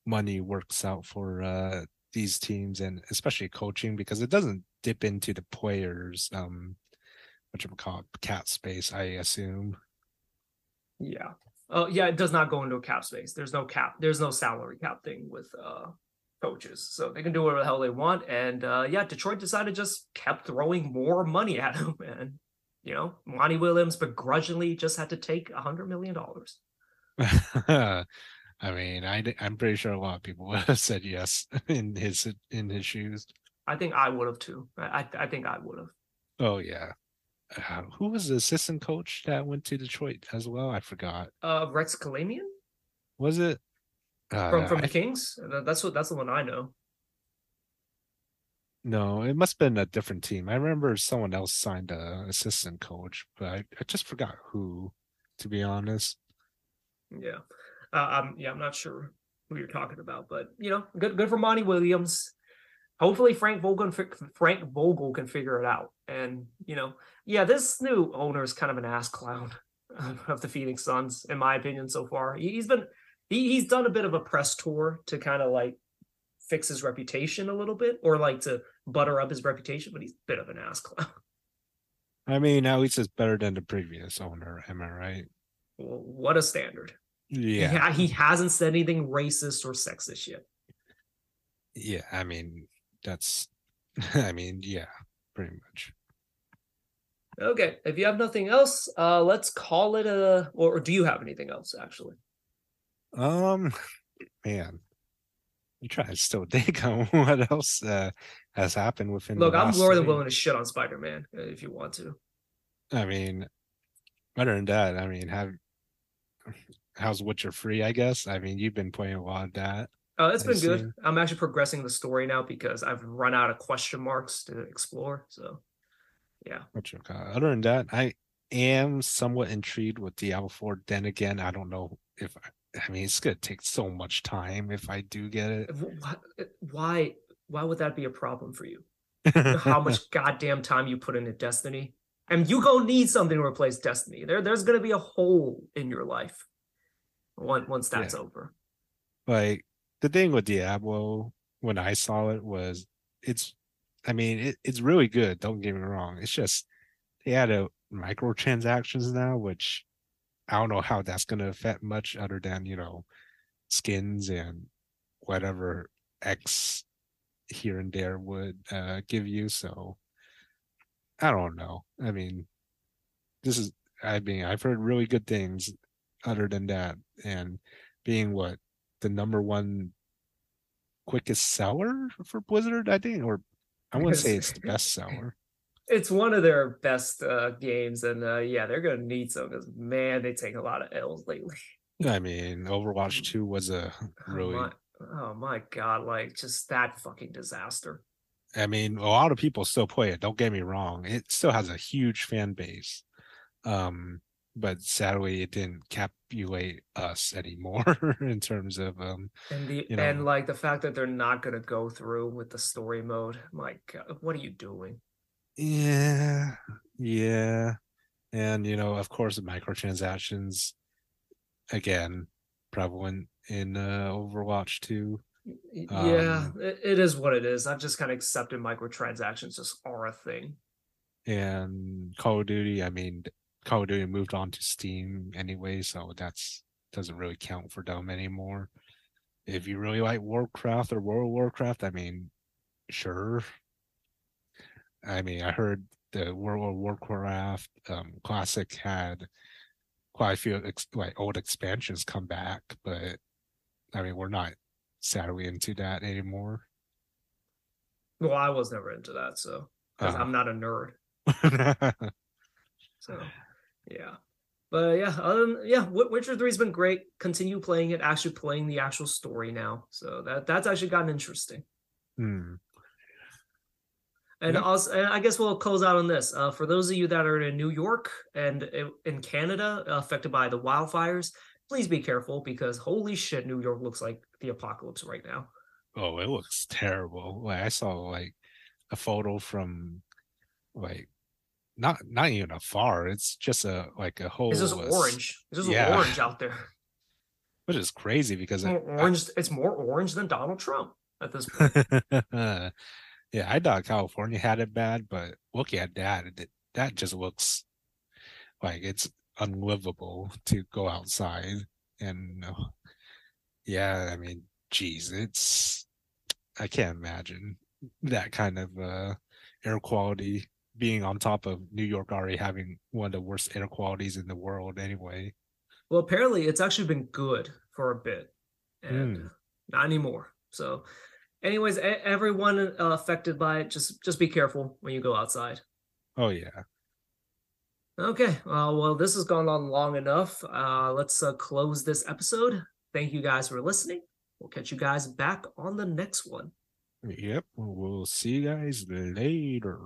money works out for uh these teams and especially coaching because it doesn't dip into the players um what you call it cap space i assume. Yeah. Oh yeah it does not go into a cap space. There's no cap there's no salary cap thing with uh coaches. So they can do whatever the hell they want and uh yeah detroit decided just kept throwing more money at him and you know monty williams begrudgingly just had to take a hundred million dollars I mean, I I'm pretty sure a lot of people would have said yes in his in his shoes. I think I would have too. I I think I would have. Oh yeah. Uh, who was the assistant coach that went to Detroit as well? I forgot. Uh, Rex Kalamian. Was it uh, from from I, the Kings? That's what that's the one I know. No, it must have been a different team. I remember someone else signed a assistant coach, but I, I just forgot who. To be honest. Yeah. Uh, I'm yeah, I'm not sure who you're talking about, but you know, good good for Monty Williams. Hopefully, Frank Vogel Frank Vogel can figure it out. And you know, yeah, this new owner is kind of an ass clown of the Phoenix Suns, in my opinion, so far. He's been he, he's done a bit of a press tour to kind of like fix his reputation a little bit, or like to butter up his reputation, but he's a bit of an ass clown. I mean, at least it's better than the previous owner. Am I right? Well, what a standard. Yeah. He, he hasn't said anything racist or sexist yet. Yeah, I mean, that's I mean, yeah, pretty much. Okay, if you have nothing else, uh let's call it a or, or do you have anything else actually? Um man. I'm trying to still think on what else uh, has happened within. Look, I'm more than willing to shit on Spider Man uh, if you want to. I mean, other than that, I mean, have how's Witcher 3? I guess. I mean, you've been playing a lot of that. Oh, it's been good. I'm actually progressing the story now because I've run out of question marks to explore. So, yeah. Other than that, I am somewhat intrigued with Diablo 4. Then again, I don't know if I, I mean it's gonna take so much time if I do get it. Why? Why would that be a problem for you? How much goddamn time you put into Destiny? And you go need something to replace Destiny. There, there's gonna be a hole in your life once once that's yeah. over. Like the thing with Diablo when I saw it was it's I mean it, it's really good, don't get me wrong. It's just they added microtransactions now, which I don't know how that's gonna affect much other than, you know, skins and whatever X here and there would uh, give you. So I don't know. I mean, this is I mean, I've heard really good things other than that and being what the number one quickest seller for blizzard i think or i want to say it's the best seller it's one of their best uh, games and uh, yeah they're gonna need some because man they take a lot of l's lately i mean overwatch 2 was a really Oh my god, like just that fucking disaster. I mean, a lot of people still play it. Don't get me wrong; it still has a huge fan base. Um, but sadly, it didn't capulate us anymore in terms of um. And the You know- and like the fact that they're not gonna go through with the story mode. My god, what are you doing? Yeah, yeah, and you know, of course, microtransactions again prevalent in uh, Overwatch 2. Y- Yeah, Um, it, it is what it is. I've just kind of accepted microtransactions just are a thing. and Call of Duty. I mean, Call of Duty moved on to Steam anyway, so that's doesn't really count for them anymore. If you really like Warcraft or World of Warcraft, I mean, sure. I mean, I heard the World of Warcraft um, Classic had quite a few ex- like old expansions come back, but I mean, we're not sadly into that anymore. Well, I was never into that, so because Uh, I'm not a nerd. So yeah. But yeah, other than, yeah, Wi- Witcher 3's been great. Continue playing it, actually playing the actual story now. So that that's actually gotten interesting. Hmm. And Yeah. also, and I guess we'll close out on this. Uh, for those of you that are in New York and in Canada affected by the wildfires, please be careful because holy shit, New York looks like the apocalypse right now. Oh, it looks terrible. Like I saw like a photo from like not not even afar. It's just a like a whole just uh, orange. It's just yeah. orange out there. which is crazy because It's it, orange. It's more orange than Donald Trump at this point. Yeah, I thought California had it bad, but looking at that, it, that just looks like it's unlivable to go outside. And uh, yeah, I mean, geez, it's I can't imagine that kind of uh, air quality being on top of New York already having one of the worst air qualities in the world anyway. Well, apparently it's actually been good for a bit, and Hmm. not anymore. So, anyways, everyone uh, affected by it, just just be careful when you go outside. Oh yeah. Okay, uh, well, this has gone on long enough. Uh, let's uh, close this episode. Thank you guys for listening. We'll catch you guys back on the next one. Yep. We'll see you guys later.